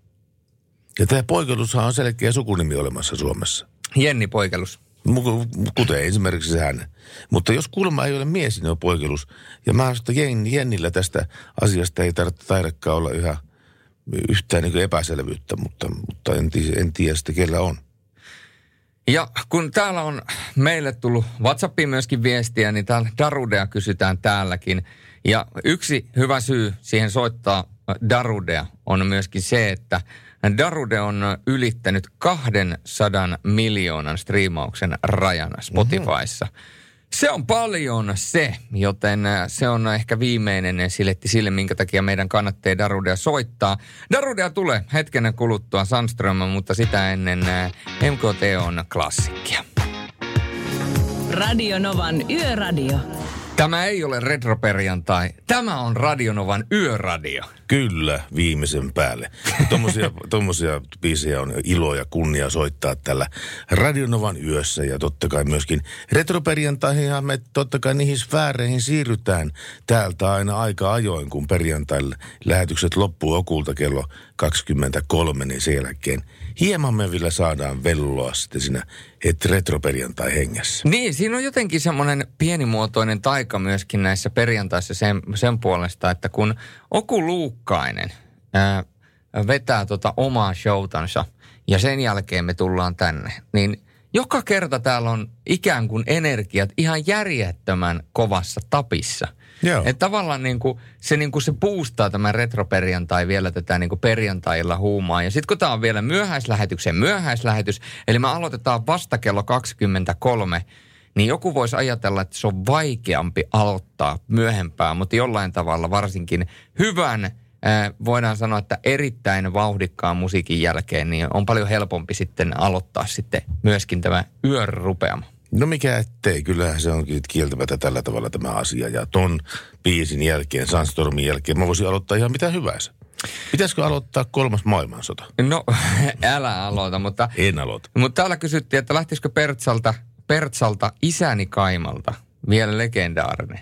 Ja tämä poikelushan on selkeä sukunimi olemassa Suomessa. Jenni Poikelus. Kuten esimerkiksi hän. Mutta jos kulma ei ole mies, niin on poikelus. Ja mä että Jennillä tästä asiasta ei taidakaan olla yhä yhtään niin epäselvyyttä, mutta, mutta en, en tiedä sitten kellä on. Ja kun täällä on meille tullut WhatsAppiin myöskin viestiä, niin täällä Darudea kysytään täälläkin. Ja yksi hyvä syy siihen soittaa Darudea on myöskin se, että Darude on ylittänyt 200 miljoonan striimauksen rajan Spotifyssa. Mm-hmm. Se on paljon se, joten äh, se on ehkä viimeinen siletti sille, minkä takia meidän kannattaa Darudea soittaa. Darudea tulee hetken kuluttua Sandström, mutta sitä ennen äh, MKT on klassikkia. Radio Novan Yöradio. Tämä ei ole retroperjantai. Tämä on Radionovan yöradio. Kyllä, viimeisen päälle. Tuommoisia biisejä on ilo ja kunnia soittaa tällä Radionovan yössä. Ja totta kai myöskin retroperjantaihin me totta kai niihin sfääreihin siirrytään täältä aina aika ajoin, kun perjantaille lähetykset loppuu okulta kello 23, niin sen jälkeen hieman me vielä saadaan velloa sitten siinä et retroperjantai hengessä. Niin, siinä on jotenkin semmoinen pienimuotoinen taika myöskin näissä perjantaissa sen, sen puolesta, että kun Oku Luukkainen ää, vetää tota omaa showtansa ja sen jälkeen me tullaan tänne, niin joka kerta täällä on ikään kuin energiat ihan järjettömän kovassa tapissa. Joo. Että tavallaan niin kuin, se, niin kuin se boostaa tämä retroperjantai vielä tätä niin kuin perjantailla huumaa. Ja sitten kun tämä on vielä myöhäislähetyksen myöhäislähetys, eli me aloitetaan vasta kello 23, niin joku voisi ajatella, että se on vaikeampi aloittaa myöhempään, mutta jollain tavalla varsinkin hyvän, voidaan sanoa, että erittäin vauhdikkaan musiikin jälkeen, niin on paljon helpompi sitten aloittaa sitten myöskin tämä yön rupeama. No mikä ettei, kyllähän se on kieltämättä tällä tavalla tämä asia. Ja ton biisin jälkeen, Sunstormin jälkeen, mä voisin aloittaa ihan mitä hyvänsä. Pitäisikö aloittaa kolmas maailmansota? No, älä aloita, mutta... En aloita. Mutta täällä kysyttiin, että lähtisikö Pertsalta, Pertsalta isäni Kaimalta vielä legendaarinen?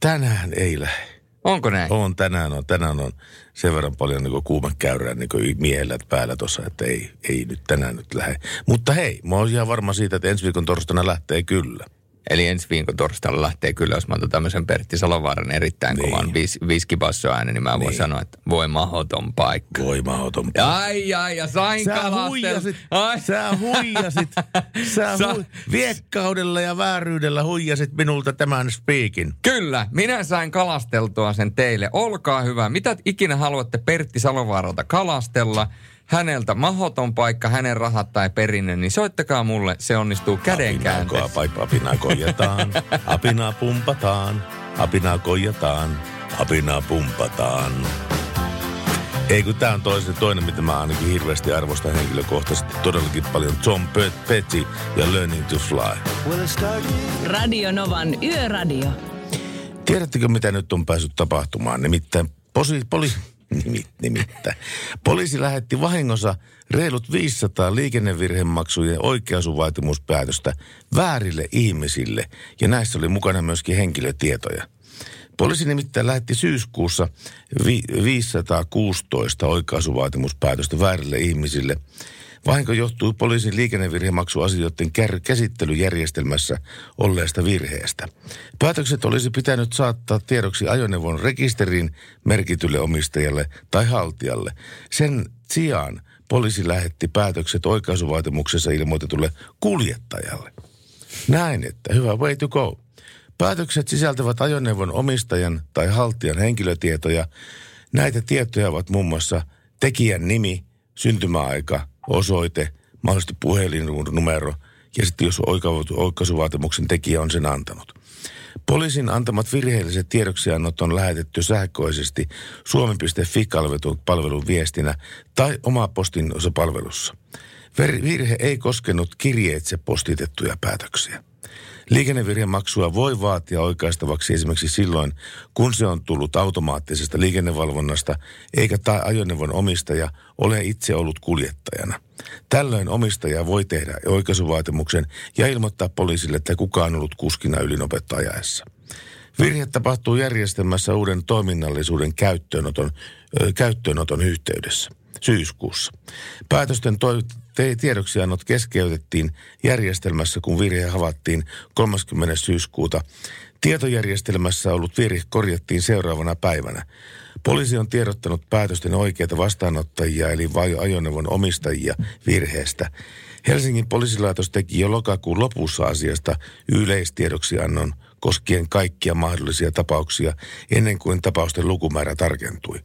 Tänään ei lähde. Onko näin? On, tänään on. Tänään on sen verran paljon niin kuumakäyrää niin miehellä päällä tuossa, että ei, ei nyt tänään nyt lähde. Mutta hei, mä oon ihan varma siitä, että ensi viikon torstaina lähtee kyllä. Eli ensi viikon torstaina lähtee kyllä, jos mä otan tämmöisen Pertti Salovaaran erittäin niin. kovan vis, viskibasso-äänen, niin mä voin niin. sanoa, että voi mahoton paikka. Voi mahoton paikka. Ai, ai, ja sain sä huijasit, ai. sä huijasit, sä, sä hui, viekkaudella ja vääryydellä huijasit minulta tämän speakin. Kyllä, minä sain kalasteltua sen teille. Olkaa hyvä. Mitä ikinä haluatte Pertti Salovaaralta kalastella? Häneltä mahoton paikka, hänen rahat tai perinne, niin soittakaa mulle, se onnistuu käden käänteessä. Apinaa koijataan, apinaa pumpataan, apinaa koijataan, apinaa pumpataan. Ei kun tää on toinen, toinen, mitä mä ainakin hirveästi arvostan henkilökohtaisesti todellakin paljon. John Petty ja Learning to Fly. Radio Novan Yöradio. Tiedättekö, mitä nyt on päässyt tapahtumaan? Nimittäin posi, poli, nimittäin. Poliisi lähetti vahingossa reilut 500 liikennevirhemaksujen oikeasuvaatimuspäätöstä väärille ihmisille, ja näissä oli mukana myöskin henkilötietoja. Poliisi nimittäin lähetti syyskuussa 516 oikaisuvaatimuspäätöstä väärille ihmisille – Vahinko johtuu poliisin liikennevirhemaksuasioiden käsittelyjärjestelmässä olleesta virheestä. Päätökset olisi pitänyt saattaa tiedoksi ajoneuvon rekisteriin merkitylle omistajalle tai haltijalle. Sen sijaan poliisi lähetti päätökset oikaisuvaatimuksessa ilmoitetulle kuljettajalle. Näin, että hyvä way to go. Päätökset sisältävät ajoneuvon omistajan tai haltijan henkilötietoja. Näitä tietoja ovat muun muassa tekijän nimi, syntymäaika, osoite, mahdollisesti puhelinnumero ja sitten jos oikaisu- oikaisuvaatimuksen tekijä on sen antanut. Poliisin antamat virheelliset tiedoksiannot on lähetetty sähköisesti suomi.fi-palvelun viestinä tai oma postin palvelussa. Virhe ei koskenut kirjeitse postitettuja päätöksiä. Liikennevirhemaksua voi vaatia oikaistavaksi esimerkiksi silloin, kun se on tullut automaattisesta liikennevalvonnasta, eikä tai ajoneuvon omistaja ole itse ollut kuljettajana. Tällöin omistaja voi tehdä oikaisuvaatimuksen ja ilmoittaa poliisille, että kukaan on ollut kuskina ylinopetta ajaessa. Virhe tapahtuu järjestelmässä uuden toiminnallisuuden käyttöönoton, ö, käyttöönoton yhteydessä syyskuussa. Päätösten toi, te, tiedoksiannot keskeytettiin järjestelmässä, kun virhe havaittiin 30. syyskuuta. Tietojärjestelmässä ollut virhe korjattiin seuraavana päivänä. Poliisi on tiedottanut päätösten oikeita vastaanottajia eli vai ajoneuvon omistajia virheestä. Helsingin poliisilaitos teki jo lokakuun lopussa asiasta yleistiedoksiannon koskien kaikkia mahdollisia tapauksia ennen kuin tapausten lukumäärä tarkentui.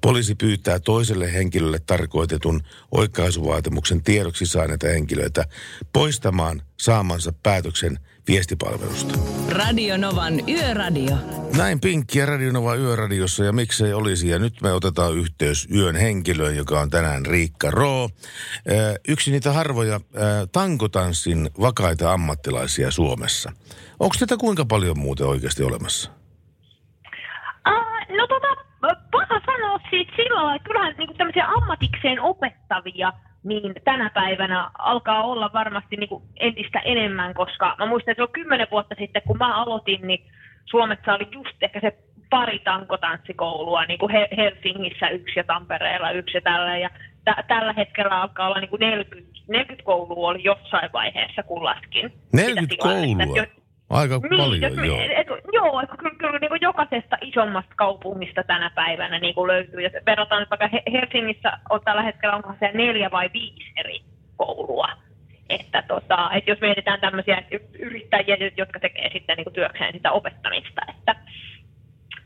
Poliisi pyytää toiselle henkilölle tarkoitetun oikaisuvaatimuksen tiedoksi saaneita henkilöitä poistamaan saamansa päätöksen viestipalvelusta. Radio Novan Yöradio. Näin Pinkki ja Radionova Yöradiossa ja miksei olisi. Ja nyt me otetaan yhteys yön henkilöön, joka on tänään Riikka Roo. Ö, Yksi niitä harvoja ö, tankotanssin vakaita ammattilaisia Suomessa. Onko tätä kuinka paljon muuten oikeasti olemassa? Uh, no tota, paha sanoa siis sillä lailla, että kyllähän niin tämmöisiä ammatikseen opettavia niin tänä päivänä alkaa olla varmasti niin kuin entistä enemmän, koska mä muistan, että se on kymmenen vuotta sitten, kun mä aloitin, niin Suomessa oli just ehkä se pari tankotanssikoulua, niin kuin He- Helsingissä yksi ja Tampereella yksi ja tällä. Ja tä- tällä hetkellä alkaa olla niin kuin 40, 40 koulua oli jossain vaiheessa, kun laskin. sitä 40 tilannetta. koulua? Jo- Aika niin, paljon, jos me, joo. Et, joo, että kyllä, kyllä niin kuin jokaisesta isommasta kaupungista tänä päivänä niin kuin löytyy. Ja verrataan nyt vaikka He- Helsingissä on tällä hetkellä onko se neljä vai viisi eri koulua. Että tota, et jos mietitään tämmöisiä yrittäjiä, jotka tekee sitten niin kuin työkseen sitä opettamista, että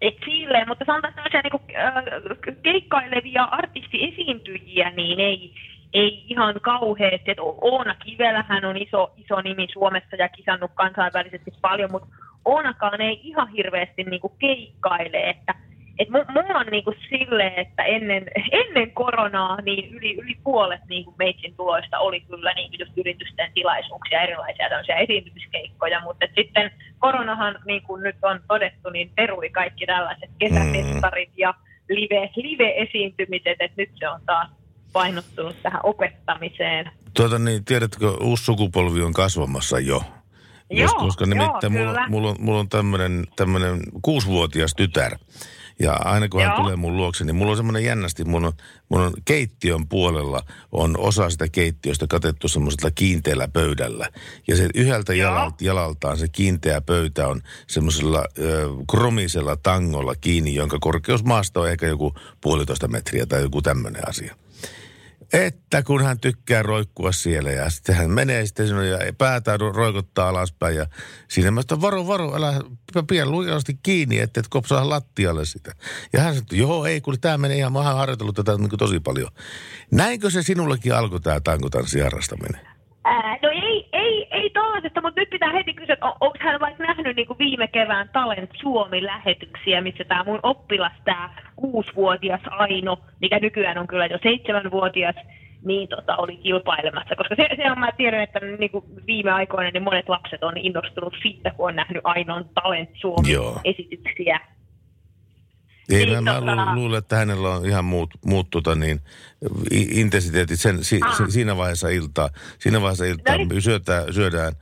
et silleen, mutta sanotaan tämmöisiä niin kuin, äh, keikkailevia artistiesiintyjiä, niin ei, ei ihan kauheasti. Et Oona Kivelähän on iso, iso nimi Suomessa ja kisannut kansainvälisesti paljon, mutta Oonakaan ei ihan hirveästi niin kuin keikkaile, että et mu- mulla on niinku silleen, että ennen, ennen koronaa niin yli, yli puolet niinku meitsin tuloista oli kyllä niinku just yritysten tilaisuuksia, erilaisia tämmöisiä esiintymiskeikkoja, mutta sitten koronahan, niin kuin nyt on todettu, niin perui kaikki tällaiset kesäfestarit ja live, live-esiintymiset, että nyt se on taas painottunut tähän opettamiseen. Tuota niin, tiedätkö, uusi sukupolvi on kasvamassa jo. Joo, koska, koska joo, mulla, kyllä. mulla on, mulla on tämmöinen, tämmöinen kuusivuotias tytär. Ja aina kun hän Joo. tulee mun luokse, niin mulla on semmoinen jännästi, mulla on, mulla on keittiön puolella on osa sitä keittiöstä katettu semmoisella kiinteällä pöydällä. Ja se yhdeltä Joo. jalalta, jalaltaan se kiinteä pöytä on semmoisella ö, kromisella tangolla kiinni, jonka korkeus maasta on ehkä joku puolitoista metriä tai joku tämmöinen asia. Että kun hän tykkää roikkua siellä ja sitten hän menee sitten sinne ja päätään ro- roikottaa alaspäin ja siinä mä sanoin, varo, varo, älä pidä lujasti kiinni, että et kopsaa lattialle sitä. Ja hän sanoi, joo ei, kun tämä menee ihan, mä oon harjoitellut tätä niin tosi paljon. Näinkö se sinullakin alkoi tämä tankotanssi harrastaminen? Ää, no ei, ei tollaisesta, mutta nyt pitää heti kysyä, että on, onko hän vaikka nähnyt niin kuin viime kevään Talent Suomi-lähetyksiä, missä tämä mun oppilas, tämä kuusivuotias Aino, mikä nykyään on kyllä jo seitsemänvuotias, niin tota, oli kilpailemassa. Koska se, se on, mä tiedän, että niin kuin viime aikoina niin monet lapset on innostunut siitä, kun on nähnyt Ainon Talent Joo. Ei, Niin, mä, mä tota- lu- luulen, että hänellä on ihan muut, muut tota niin, intensiteetit sen, si, Ah. se, siinä vaiheessa iltaa. Siinä vaiheessa iltaa No niin. syötään, syödään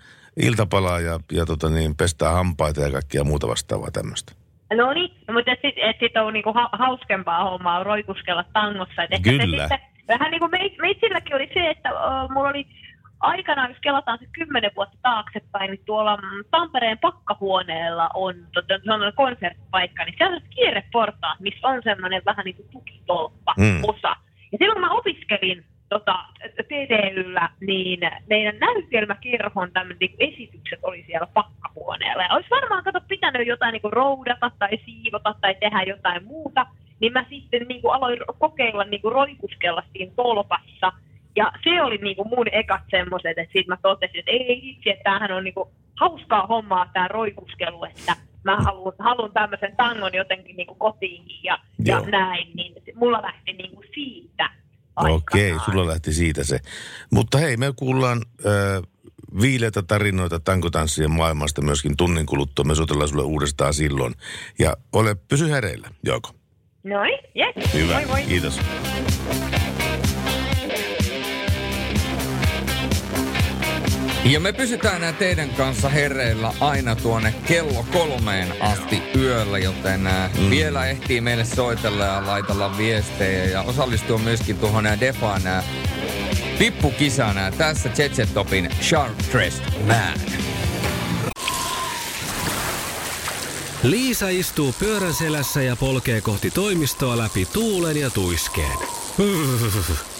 iltapalaa ja, ja tota niin, pestään hampaita ja kaikkia muuta vastaavaa tämmöistä. No niin, no, mutta sitten et sit on niinku ha- hauskempaa hommaa roikuskella tangossa. Et ehkä Kyllä. Se sitten, vähän niin kuin meit, meitsilläkin oli se, että uh, mulla oli aikanaan, jos kelataan se kymmenen vuotta taaksepäin, niin tuolla Tampereen pakkahuoneella on, tota, se on konserttipaikka, niin siellä on kierreportaat, missä on semmoinen vähän niin kuin tukitolppa Mm. osa. Ja silloin mä opiskelin tota, TTYllä, niin meidän näytelmäkerhon tämmöiset niin esitykset oli siellä pakkahuoneella. Ja olisi varmaan kato pitänyt jotain niin kuin roudata tai siivota tai tehdä jotain muuta. Niin mä sitten niin kuin aloin kokeilla niin kuin roikuskella siinä tolpassa. Ja se oli niinku mun ekat semmoiset, että sit mä totesin, että ei itse, että tämähän on niinku hauskaa hommaa tämä roikuskelu, että mä haluan, haluan tämmöisen tangon jotenkin niinku kotiin ja, ja Joo. näin, niin mulla lähti niinku siitä Okei, sulla lähti siitä se. Mutta hei, me kuullaan äh, viileitä tarinoita tankotanssien maailmasta myöskin tunnin kuluttua. Me soitellaan sulle uudestaan silloin. Ja ole, pysy hereillä, Jouko. Noin, yes. Hyvä, Moi moi. kiitos. Ja me pysytään nää teidän kanssa hereillä aina tuonne kello kolmeen asti yöllä, joten mm. vielä ehtii meille soitella ja laitella viestejä ja osallistua myöskin tuohon nää Defaan nää tässä Jet Topin Sharp Dressed Man. Liisa istuu pyörän selässä ja polkee kohti toimistoa läpi tuulen ja tuiskeen.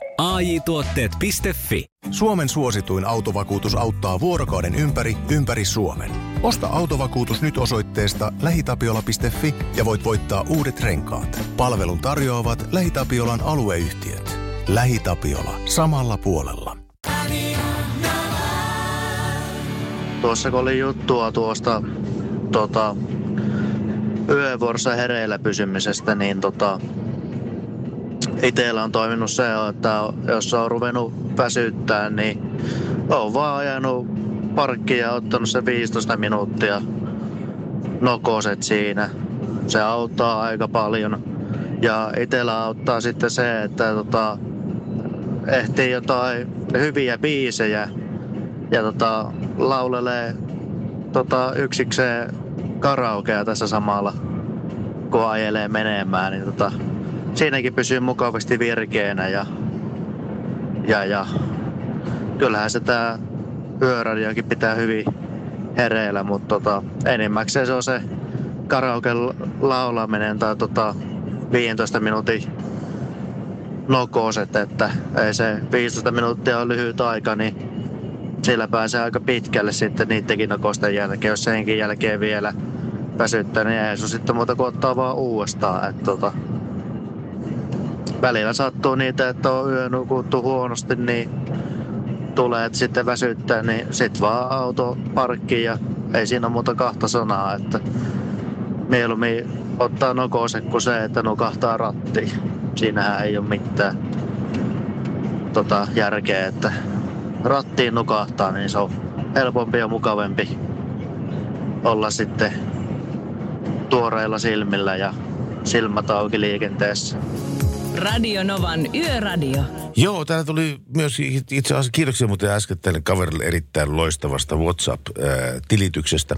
AJ-tuotteet.fi Suomen suosituin autovakuutus auttaa vuorokauden ympäri, ympäri Suomen. Osta autovakuutus nyt osoitteesta lähitapiola.fi ja voit voittaa uudet renkaat. Palvelun tarjoavat LähiTapiolan alueyhtiöt. LähiTapiola. Samalla puolella. Tuossa kun oli juttua tuosta tota, yövuorossa hereillä pysymisestä, niin tota, itsellä on toiminut se, että jos on ruvennut väsyttää, niin on vaan ajanut parkkiin ja ottanut se 15 minuuttia nokoset siinä. Se auttaa aika paljon. Ja itsellä auttaa sitten se, että tota, ehtii jotain hyviä biisejä ja tota, laulelee tota, yksikseen karaokea tässä samalla, kun ajelee menemään, niin tota, siinäkin pysyy mukavasti virkeänä ja, ja, ja kyllähän se tää yöradiokin pitää hyvin hereillä, mutta tota, enimmäkseen se on se karaoke laulaminen tai tota, 15 minuutin nokoset, että ei se 15 minuuttia on lyhyt aika, niin sillä pääsee aika pitkälle sitten niidenkin nokosten jälkeen. Jos senkin jälkeen vielä väsyttää, niin ei se sitten muuta kuin ottaa vaan uudestaan. Että tota, välillä sattuu niitä, että on yö nukuttu huonosti, niin tulee, että sitten väsyttää, niin sit vaan auto parkkiin ja ei siinä muuta kahta sanaa, että mieluummin ottaa nokose kuin se, että nukahtaa rattiin. Siinähän ei ole mitään tota, järkeä, että rattiin nukahtaa, niin se on helpompi ja mukavempi olla sitten tuoreilla silmillä ja silmät auki liikenteessä. Radio Novan Yöradio. Joo, täällä tuli myös itse asiassa kiitoksia muuten äsken tälle kaverille erittäin loistavasta WhatsApp-tilityksestä.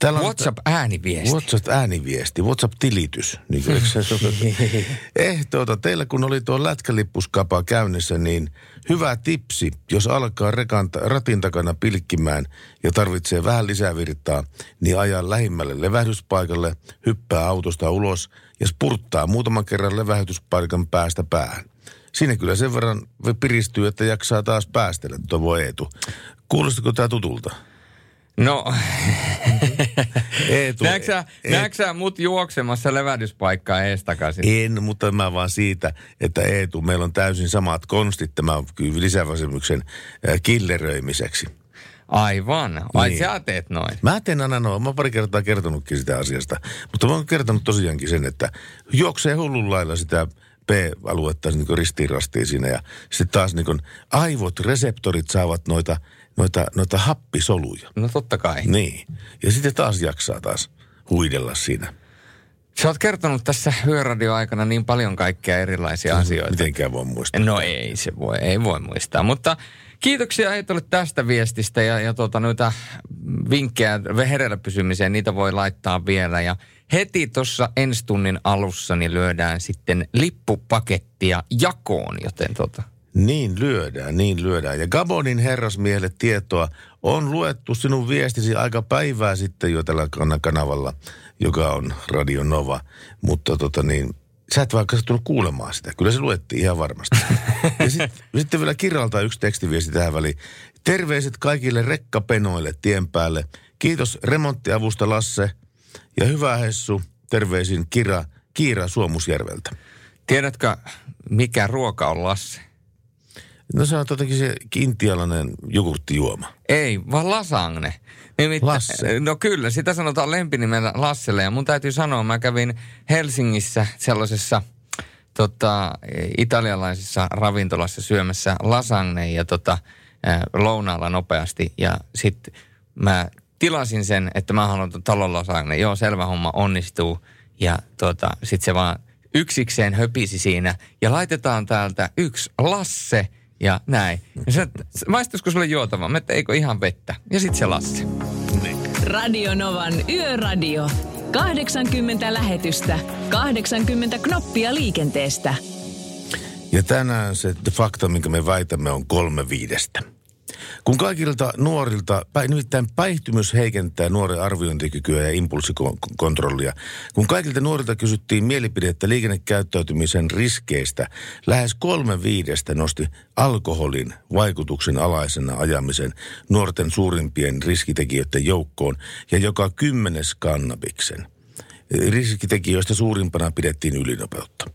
Täällä on- WhatsApp-ääniviesti. WhatsApp-ääniviesti, WhatsApp-tilitys. Niin kuin, se eh, tuota, teillä kun oli tuo lätkälippuskapa käynnissä, niin hyvä tipsi, jos alkaa rekan, ratin takana pilkkimään ja tarvitsee vähän lisää virtaa, niin ajaa lähimmälle levähdyspaikalle, hyppää autosta ulos ja spurttaa muutaman kerran levähdyspaikan päästä päähän. Siinä kyllä sen verran piristyy, että jaksaa taas päästellä, Tovo Eetu. Kuulostiko tämä tutulta? No, Eetu, näetkö Eetu- näetkö mut juoksemassa levähdyspaikkaa ees takaisin? En, mutta mä vaan siitä, että Eetu, meillä on täysin samat konstit tämän lisäväsymyksen äh, killeröimiseksi. Aivan. Ai Niin. sä teet noin. Mä teen aina noin, mä oon pari kertaa kertonutkin sitä asiasta, mutta mä oon kertonut tosiaankin sen, että juoksee hullun lailla sitä P-aluetta niin ristiin rastiin siinä ja sitten taas niin aivot, reseptorit saavat noita, noita, noita happisoluja. No totta kai. Niin. Ja sitten taas jaksaa taas huidella siinä. Sä oot kertonut tässä yöradio-aikana niin paljon kaikkea erilaisia asioita. Mitenkään voi muistaa. No ei se voi, ei voi muistaa. Mutta kiitoksia Eetolle tästä viestistä ja, ja tuota, noita vinkkejä hereillä pysymiseen, niitä voi laittaa vielä. Ja heti tuossa ensi tunnin alussa niin lyödään sitten lippupakettia jakoon, joten tota, Niin lyödään, niin lyödään. Ja Gabonin herrasmiehelle tietoa on luettu sinun viestisi aika päivää sitten jo tällä kan- kanavalla, joka on Radio Nova. Mutta tota niin, sä et vaikka tullut kuulemaan sitä. Kyllä se luettiin ihan varmasti. ja sit, sitten vielä kirjalta yksi tekstiviesti tähän väliin. Terveiset kaikille rekkapenoille tien päälle. Kiitos remonttiavusta Lasse. Ja hyvää Hessu. Terveisin Kira, Kiira Suomusjärveltä. Tiedätkö, mikä ruoka on Lasse? No se on totenkin se intialainen jogurttijuoma. Ei, vaan lasagne. Nimittäin, Lasse. No kyllä, sitä sanotaan lempinimellä Lasselle. Ja mun täytyy sanoa, mä kävin Helsingissä sellaisessa tota, italialaisessa ravintolassa syömässä lasagne ja tota, lounaalla nopeasti. Ja sitten mä tilasin sen, että mä haluan talon lasagne. Joo, selvä homma, onnistuu. Ja tota, sitten se vaan yksikseen höpisi siinä. Ja laitetaan täältä yksi Lasse ja näin. Ja se, maistuisiko sulle juotava? Mä että eikö ihan vettä? Ja sitten se Lasse. Radio Novan Yöradio. 80 lähetystä, 80 knoppia liikenteestä. Ja tänään se fakta, minkä me väitämme, on kolme viidestä. Kun kaikilta nuorilta, nimittäin päihtymys heikentää nuoren arviointikykyä ja impulssikontrollia. Kun kaikilta nuorilta kysyttiin mielipidettä liikennekäyttäytymisen riskeistä, lähes kolme viidestä nosti alkoholin vaikutuksen alaisena ajamisen nuorten suurimpien riskitekijöiden joukkoon ja joka kymmenes kannabiksen. Riskitekijöistä suurimpana pidettiin ylinopeutta.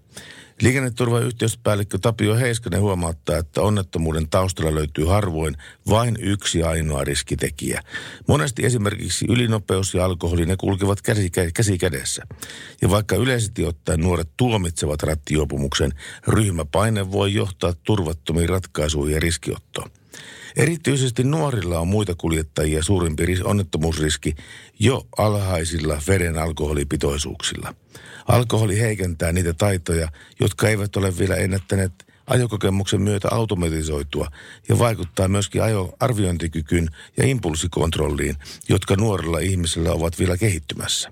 Liikenneturvayhteyspäällikkö Tapio Heiskanen huomauttaa, että onnettomuuden taustalla löytyy harvoin vain yksi ainoa riskitekijä. Monesti esimerkiksi ylinopeus ja alkoholi ne kulkevat käsi, käsi kädessä. Ja vaikka yleisesti ottaen nuoret tuomitsevat rattijuopumuksen, ryhmäpaine voi johtaa turvattomiin ratkaisuihin ja riskiottoon. Erityisesti nuorilla on muita kuljettajia suurempi ris- onnettomuusriski jo alhaisilla veren alkoholipitoisuuksilla. Alkoholi heikentää niitä taitoja, jotka eivät ole vielä ennättäneet ajokokemuksen myötä automatisoitua ja vaikuttaa myöskin ajoarviointikykyyn ja impulssikontrolliin, jotka nuorilla ihmisillä ovat vielä kehittymässä.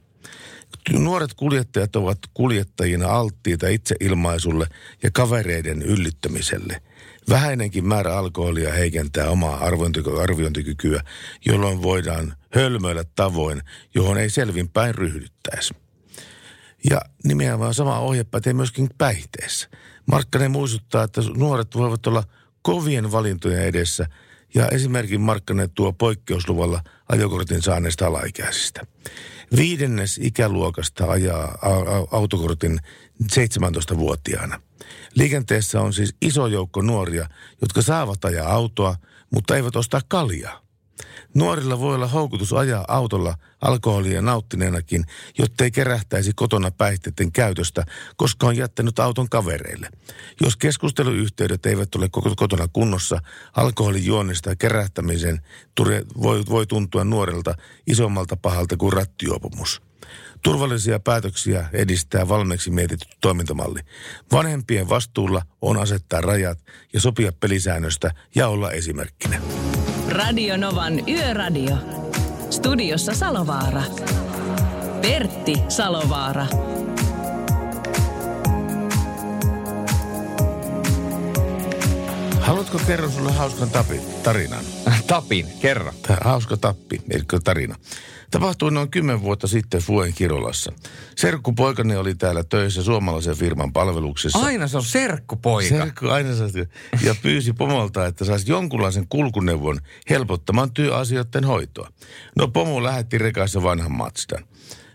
Nuoret kuljettajat ovat kuljettajina alttiita itseilmaisulle ja kavereiden yllyttämiselle. Vähäinenkin määrä alkoholia heikentää omaa arviointi- arviointikykyä, jolloin voidaan hölmöillä tavoin, johon ei selvinpäin ryhdyttäisi. Ja nimenomaan sama ohje pätee myöskin päihteessä. Markkanen muistuttaa, että nuoret voivat olla kovien valintojen edessä ja esimerkin Markkanen tuo poikkeusluvalla ajokortin saaneista alaikäisistä. Viidennes ikäluokasta ajaa autokortin 17-vuotiaana. Liikenteessä on siis iso joukko nuoria, jotka saavat ajaa autoa, mutta eivät ostaa kaljaa. Nuorilla voi olla houkutus ajaa autolla alkoholia nauttineenakin, jottei kerähtäisi kotona päihteiden käytöstä, koska on jättänyt auton kavereille. Jos keskusteluyhteydet eivät ole kotona kunnossa, alkoholin juonnista ja kerähtämisen voi, voi tuntua nuorelta isommalta pahalta kuin rattijuopumus. Turvallisia päätöksiä edistää valmiiksi mietitty toimintamalli. Vanhempien vastuulla on asettaa rajat ja sopia pelisäännöstä ja olla esimerkkinä. Radio Novan Yöradio. Studiossa Salovaara. Pertti Salovaara. Haluatko kerron sulle hauskan tapin, tarinan? Tapin, kerro. Tää hauska tappi, eli tarina. Tapahtui noin kymmen vuotta sitten Fuen Kirolassa. Serkkupoikani oli täällä töissä suomalaisen firman palveluksessa. Aina se on serkkupoika. Serkku aina saisi, ja pyysi pomolta, että saisi jonkunlaisen kulkuneuvon helpottamaan työasioiden hoitoa. No pomo lähetti rekassa vanhan Matsdan.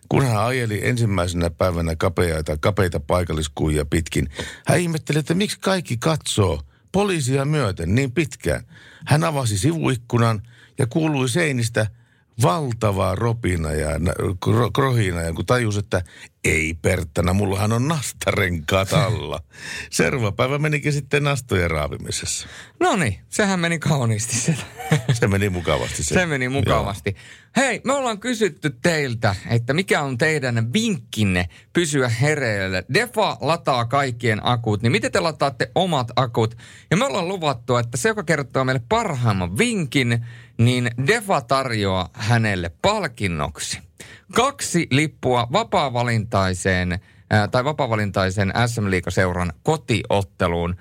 Kun hän ajeli ensimmäisenä päivänä kapeita, kapeita paikalliskuja pitkin, hän ihmetteli, että miksi kaikki katsoo poliisia myöten niin pitkään. Hän avasi sivuikkunan ja kuului seinistä valtavaa ropina ja krohina, ja kun tajus, että ei perttana, mullahan on nastarenkaat alla. Seuraava päivä menikin sitten nastojen raapimisessa. No niin, sehän meni kauniisti se. Se meni mukavasti. Se, Se meni mukavasti. Hei, me ollaan kysytty teiltä, että mikä on teidän vinkkinne pysyä hereillä. Defa lataa kaikkien akut, niin miten te lataatte omat akut? Ja me ollaan luvattu, että se, joka kertoo meille parhaimman vinkin, niin Defa tarjoaa hänelle palkinnoksi. Kaksi lippua vapaa-valintaiseen, tai vapaa-valintaisen SM Liigaseuran kotiotteluun.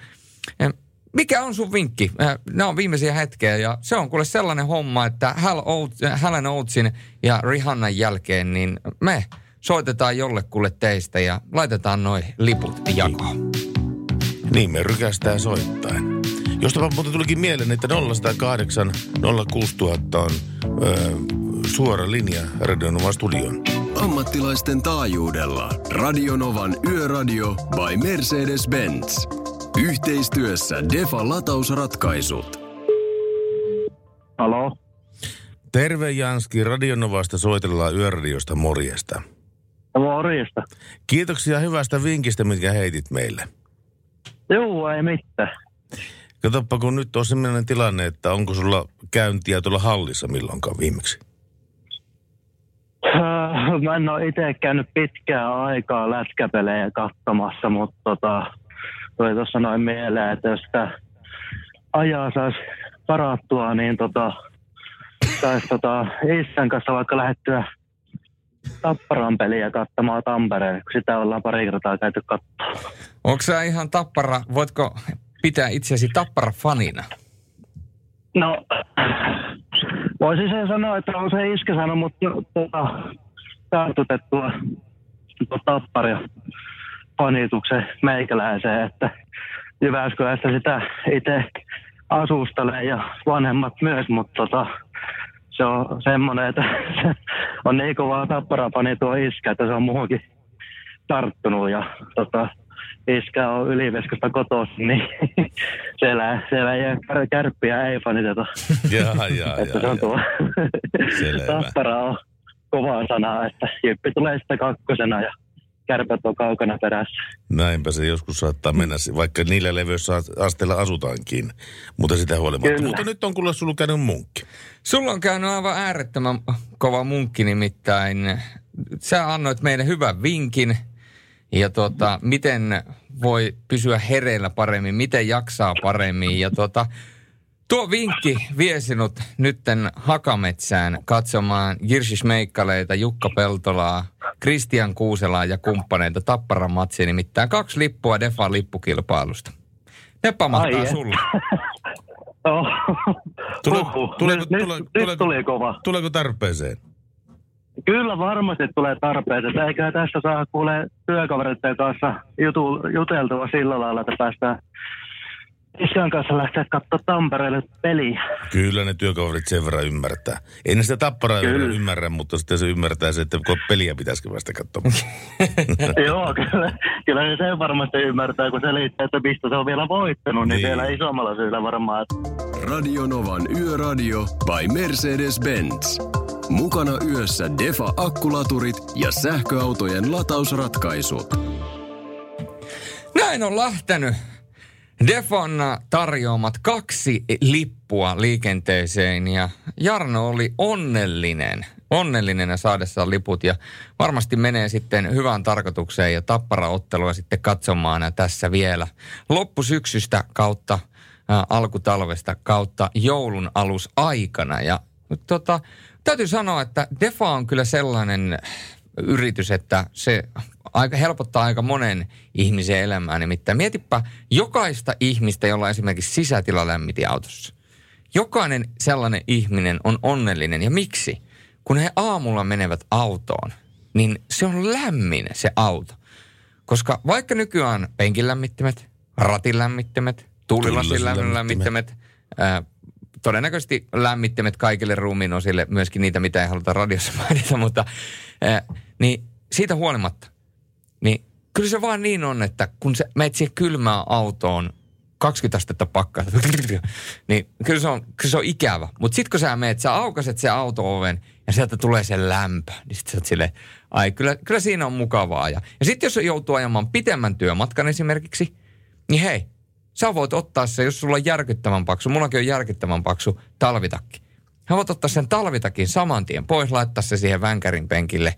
Mikä on sun vinkki? Nämä on viimeisiä hetkiä ja se on kuule sellainen homma, että Hal Oates, Helen Oatesin ja Rihannan jälkeen, niin me soitetaan jollekulle teistä ja laitetaan noin liput jakoon. Niin me rykästään soittain. Jostapa muuten tulikin mieleen, että 0108 06000 on öö, suora linja Radionovan studioon. Ammattilaisten taajuudella Radionovan Yöradio by Mercedes-Benz. Yhteistyössä Defa latausratkaisut. Halo? Terve Janski, Radionovasta soitellaan Yöradiosta morjesta. Morjesta. Kiitoksia hyvästä vinkistä, mitkä heitit meille. Joo, ei mitään. Katsoppa, kun nyt on sellainen tilanne, että onko sulla käyntiä tuolla hallissa milloinkaan viimeksi? Äh, Mä en ole itse käynyt pitkää aikaa lätkäpelejä katsomassa, mutta tota, tuli tuossa noin mieleen, että jos sitä ajaa saisi parattua, niin tota, saisi tota, Isän kanssa vaikka lähettyä Tapparan peliä katsomaan Tampereen, kun sitä ollaan pari kertaa käyty katsoa. Onko sä ihan tappara, voitko pitää itseäsi tappara fanina? No, voisin sen sanoa, että on se iskä sanonut, mutta tota, tartutettua tuota, tapparia fanituksen meikäläiseen, että Jyväskylästä sitä itse asustelee ja vanhemmat myös, mutta tota, se on semmoinen, että se on niin kova tapparapani tuo iskä, että se on muuhunkin tarttunut ja tota, iskä on Yliveskasta kotoisin, niin siellä, siellä ei kär, kärppiä ei faniteta. Jaa, jaa, että se jaa, on tuo tappara on kova sana, että Jyppi tulee sitten kakkosena ja kärpät on kaukana perässä. Näinpä se joskus saattaa mennä, vaikka niillä levyillä asteilla asutaankin, mutta sitä huolimatta. Kyllä. Mutta nyt on kuule sulla käynyt munkki. Sulla on käynyt aivan äärettömän kova munkki nimittäin. Sä annoit meille hyvän vinkin ja tuota, miten voi pysyä hereillä paremmin, miten jaksaa paremmin. Ja tuota, tuo vinkki vie sinut nytten Hakametsään katsomaan Jirsi Smeikkaleita, Jukka Peltolaa, Kristian Kuuselaa ja kumppaneita Tapparan matsia, nimittäin kaksi lippua Defan lippukilpailusta. Ne pamahtaa sulle. Oh. Tule, tule, tuleeko tarpeeseen? Kyllä varmasti tulee tarpeeseen. Eikä tässä saa kuule työkavereiden kanssa jutu, juteltua sillä lailla, että päästään isän kanssa lähteä katsoa Tampereelle peliä. Kyllä ne työkaverit sen verran ymmärtää. Ei ne sitä tapparaa Kyllä. ymmärrä, mutta sitten se ymmärtää se, että kun peliä pitäisikö vasta katsomaan. Joo, kyllä, kyllä ne sen varmasti ymmärtää, kun selittää, että mistä se on vielä voittanut, niin, Niin. vielä isommalla syyllä varmaan. Radionovan Yöradio by Mercedes-Benz. Mukana yössä Defa akkulaturit ja sähköautojen latausratkaisut. Näin on lähtenyt. Defon tarjoamat kaksi lippua liikenteeseen ja Jarno oli onnellinen, onnellinen saadessaan liput ja varmasti menee sitten hyvään tarkoitukseen ja tapparaottelua sitten katsomaan tässä vielä. Loppusyksystä kautta ä, alkutalvesta kautta joulun alusaikana ja tota, täytyy sanoa, että Defa on kyllä sellainen yritys, että se aika helpottaa aika monen ihmisen elämää. Nimittäin mietipä jokaista ihmistä, jolla on esimerkiksi sisätilalämmiti autossa. Jokainen sellainen ihminen on onnellinen. Ja miksi? Kun he aamulla menevät autoon, niin se on lämmin se auto. Koska vaikka nykyään on penkilämmittimet, ratinlämmittimet, tuulilasin lämmittimet, ää, todennäköisesti lämmittimet kaikille ruumiin osille, myöskin niitä, mitä ei haluta radiossa mainita, mutta ää, niin siitä huolimatta, niin kyllä se vaan niin on, että kun sä menet siihen kylmään autoon, 20 astetta pakkaa, niin kyllä se on, kyllä se on ikävä. Mutta sitten kun sä meet, sä aukaset se auto-oven ja sieltä tulee se lämpö, niin sitten sä oot silleen, ai kyllä, kyllä siinä on mukavaa. Ja, ja sitten jos joutuu ajamaan pitemmän työmatkan esimerkiksi, niin hei, sä voit ottaa se, jos sulla on järkyttävän paksu, mullakin on järkyttävän paksu talvitakki. Hän voit ottaa sen talvitakin saman tien pois, laittaa se siihen vänkärin penkille,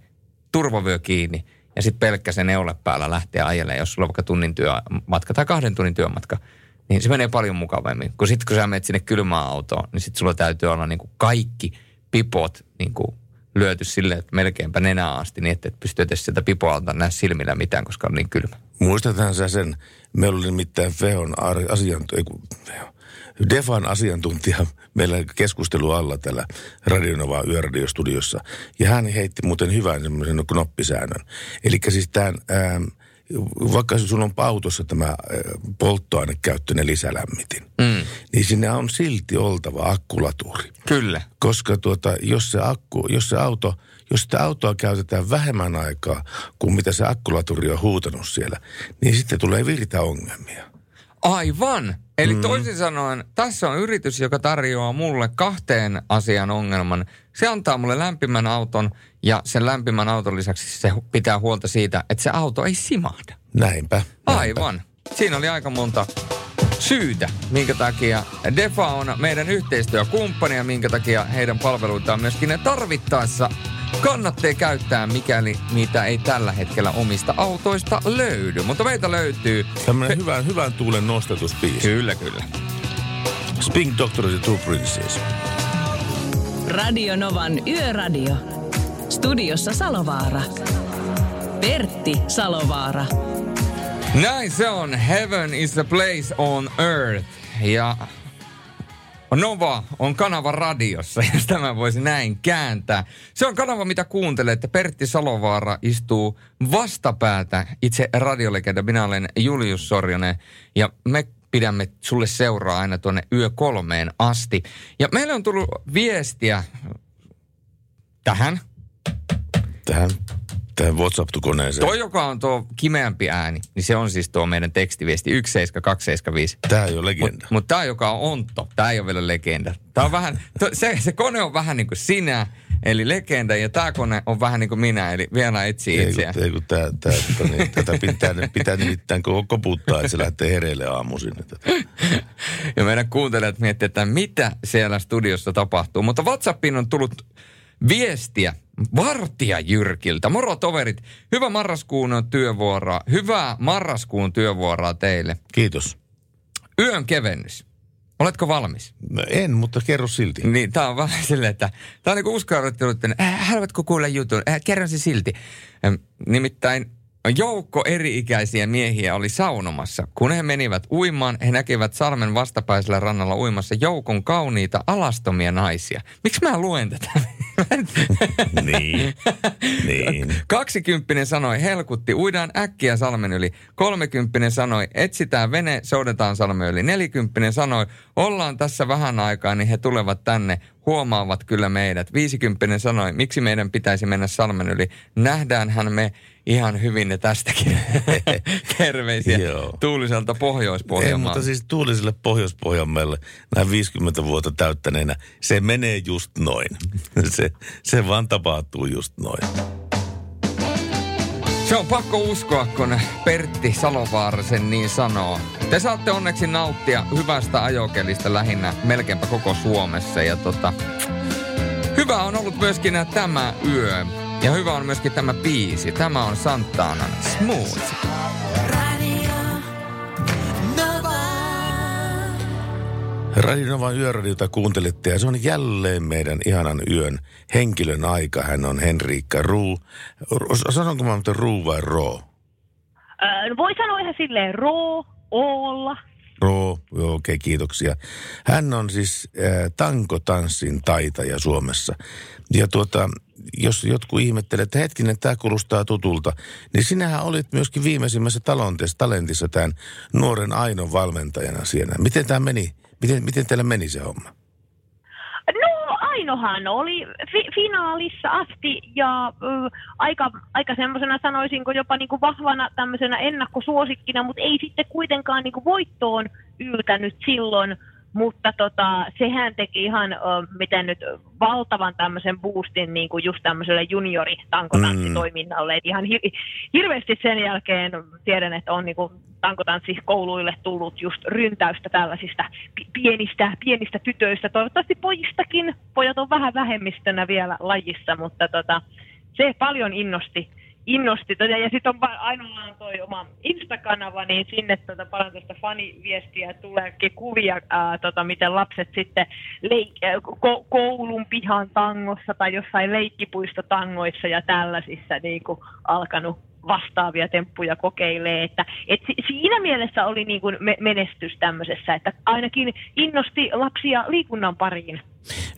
turvavyö kiinni ja sitten pelkkä se neule päällä lähtee ajelemaan, jos sulla on vaikka tunnin työmatka tai kahden tunnin työmatka. Niin se menee paljon mukavammin. Kun sitten kun sä menet sinne kylmään autoon, niin sitten sulla täytyy olla niinku kaikki pipot niinku lyöty silleen, että melkeinpä nenää asti, niin että et pysty edes sieltä pipoalta näe silmillä mitään, koska on niin kylmä. Muistathan sä sen, meillä oli nimittäin Fehon ar- asiantu- ei kun, Feho, Defan asiantuntija meillä keskustelu alla täällä Radionova yöradiostudiossa. Ja hän heitti muuten hyvän semmoisen knoppisäännön. Eli siis tämän, ää, vaikka sulla on autossa tämä ää, polttoainekäyttöinen lisälämmitin, Mm. niin sinne on silti oltava akkulaturi. Kyllä. Koska tuota, jos se akku, jos se auto, jos sitä autoa käytetään vähemmän aikaa kuin mitä se akkulaturi on huutanut siellä, niin sitten tulee virtaongelmia. Aivan. Eli mm. toisin sanoen, tässä on yritys, joka tarjoaa mulle kahteen asian ongelman. Se antaa mulle lämpimän auton ja sen lämpimän auton lisäksi se pitää huolta siitä, että se auto ei simahda. Näinpä. näinpä. Aivan. Siinä oli aika monta syytä, minkä takia Defa on meidän yhteistyökumppani ja minkä takia heidän palveluitaan myöskin ne tarvittaessa kannattaa käyttää, mikäli niitä ei tällä hetkellä omista autoista löydy. Mutta meitä löytyy. Tämmöinen hyvän, hyvän tuulen nostatusbiisi. Kyllä, kyllä. Spink Doctor the Two Princes. Radio Novan Yöradio. Studiossa Salovaara. Pertti Salovaara. Näin se on. Heaven is a place on earth. Ja Nova on kanava radiossa, jos tämä voisi näin kääntää. Se on kanava, mitä kuuntelette. Pertti Salovaara istuu vastapäätä itse radiolegenda. Minä olen Julius Sorjonen ja me pidämme sulle seuraa aina tuonne yö kolmeen asti. Ja meille on tullut viestiä tähän. Tähän, tähän WhatsApp-koneeseen. Toi, joka on tuo kimeämpi ääni, niin se on siis tuo meidän tekstiviesti 17275. Tämä ei ole legenda. Mutta mut tämä, joka on ontto, tämä ei ole vielä legenda. Tää on vähän, to, se, se kone on vähän niin kuin sinä, eli legenda, ja tämä kone on vähän niin kuin minä, eli vielä etsii itseään. ei kun tää, tää, tota, niin, tätä pitää, pitää nimittäin koko koputtaa, että se lähtee hereille aamuisin. Ja meidän kuuntelijat miettii, että mitä siellä studiossa tapahtuu. Mutta WhatsAppiin on tullut viestiä Vartija Jyrkiltä. Moro toverit, hyvä marraskuun työvuoroa. Hyvää marraskuun työvuoroa teille. Kiitos. Yön kevennys. Oletko valmis? No En, mutta kerro silti. Niin, tää on vähän silleen, että tää on niinku uskallettu, että äh, haluatko kuulla jutun? Äh, kerron se silti. Ähm, nimittäin joukko eri-ikäisiä miehiä oli saunomassa. Kun he menivät uimaan, he näkivät salmen vastapäisellä rannalla uimassa joukon kauniita alastomia naisia. Miksi mä luen tätä? Niin, niin. Kaksikymppinen sanoi, helkutti, uidaan äkkiä salmen yli. Kolmekymppinen sanoi, etsitään vene, soudetaan salmen yli. Nelikymppinen sanoi, ollaan tässä vähän aikaa, niin he tulevat tänne, huomaavat kyllä meidät. Viisikymppinen sanoi, miksi meidän pitäisi mennä salmen yli. Nähdäänhän me ihan hyvin ne tästäkin. Terveisiä Joo. tuuliselta Ei, Pohjois-Pohjanmaalta. mutta siis tuuliselle Pohjois-Pohjanmaalle näin 50 vuotta täyttäneenä, se menee just noin. Se, se vaan tapahtuu just noin. Se on pakko uskoa, kun Pertti Salovaara sen niin sanoo. Te saatte onneksi nauttia hyvästä ajokelista lähinnä melkeinpä koko Suomessa. Ja tota, hyvä on ollut myöskin tämä yö. Ja hyvä on myöskin tämä biisi. Tämä on Santanan Smooth. Radinovan yöradiota kuuntelette ja se on jälleen meidän ihanan yön henkilön aika. Hän on Henriikka Ruu. Ru- Sanonko mä muuten Ruu vai Roo? Öö, voi sanoa ihan silleen roo, olla. Roo, joo, okei, kiitoksia. Hän on siis äh, tankotanssin taitaja Suomessa. Ja tuota, jos jotkut ihmettelee, että hetkinen, tämä kuulostaa tutulta, niin sinähän olit myöskin viimeisimmässä talonteessa, talentissa tämän nuoren Ainon valmentajana siellä. Miten tämä meni? Miten, miten teillä meni se homma? No Ainohan oli fi- finaalissa asti ja ö, aika, aika semmoisena sanoisinko jopa niinku vahvana tämmöisenä ennakkosuosikkina, mutta ei sitten kuitenkaan niinku voittoon yltänyt silloin. Mutta tota, sehän teki ihan, miten nyt, valtavan tämmöisen boostin niin kuin just tämmöiselle junioritankotanssitoiminnalle. Mm. Ihan hir- hirveästi sen jälkeen tiedän, että on niin kuin tankotanssikouluille tullut just ryntäystä tällaisista pi- pienistä, pienistä tytöistä. Toivottavasti pojistakin. Pojat on vähän vähemmistönä vielä lajissa, mutta tota, se paljon innosti innosti. Ja sitten on ainoastaan toi oma Insta-kanava, niin sinne tota, paljon tuosta faniviestiä tuleekin kuvia, ää, tota, miten lapset sitten leik- ko- koulun pihan tangossa tai jossain leikkipuistotangoissa ja tällaisissa niin kuin, alkanut vastaavia temppuja kokeilee. Että, et si- siinä mielessä oli niin kuin me- menestys tämmöisessä, että ainakin innosti lapsia liikunnan pariin.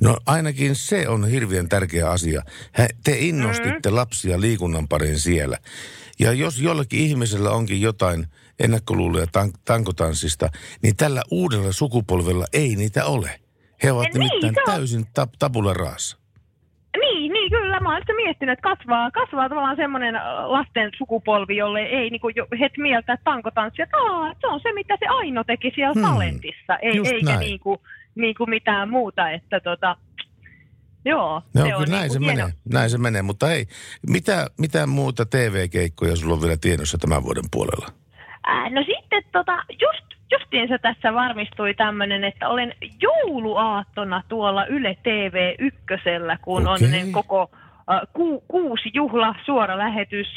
No ainakin se on hirveän tärkeä asia. Hä, te innostitte mm. lapsia liikunnan parin siellä. Ja jos jollekin ihmisellä onkin jotain ennakkoluuloja tank- tankotanssista, niin tällä uudella sukupolvella ei niitä ole. He ovat Niin, nimittäin on- täysin tap- tabula raassa. Niin, niin kyllä. Mä olen miettinyt, että kasvaa, kasvaa tavallaan semmoinen lasten sukupolvi, jolle ei niin kuin heti mieltä, että tankotanssi, että se on se, mitä se Aino teki siellä Hmm, talentissa, ei, eikä niin kuin, niin kuin mitään muuta. Että tota, joo, No se on kyllä näin niin se hieno. menee. Näin se menee. Mutta hei, mitä, mitä muuta TV-keikkoja sulla on vielä tiedossa tämän vuoden puolella? Ää, no sitten tota, just, justiinsa tässä varmistui tämmöinen, että olen jouluaattona tuolla Yle TV ykkösellä, kun Okei. on ne koko äh, ku, kuusi juhla suora lähetys.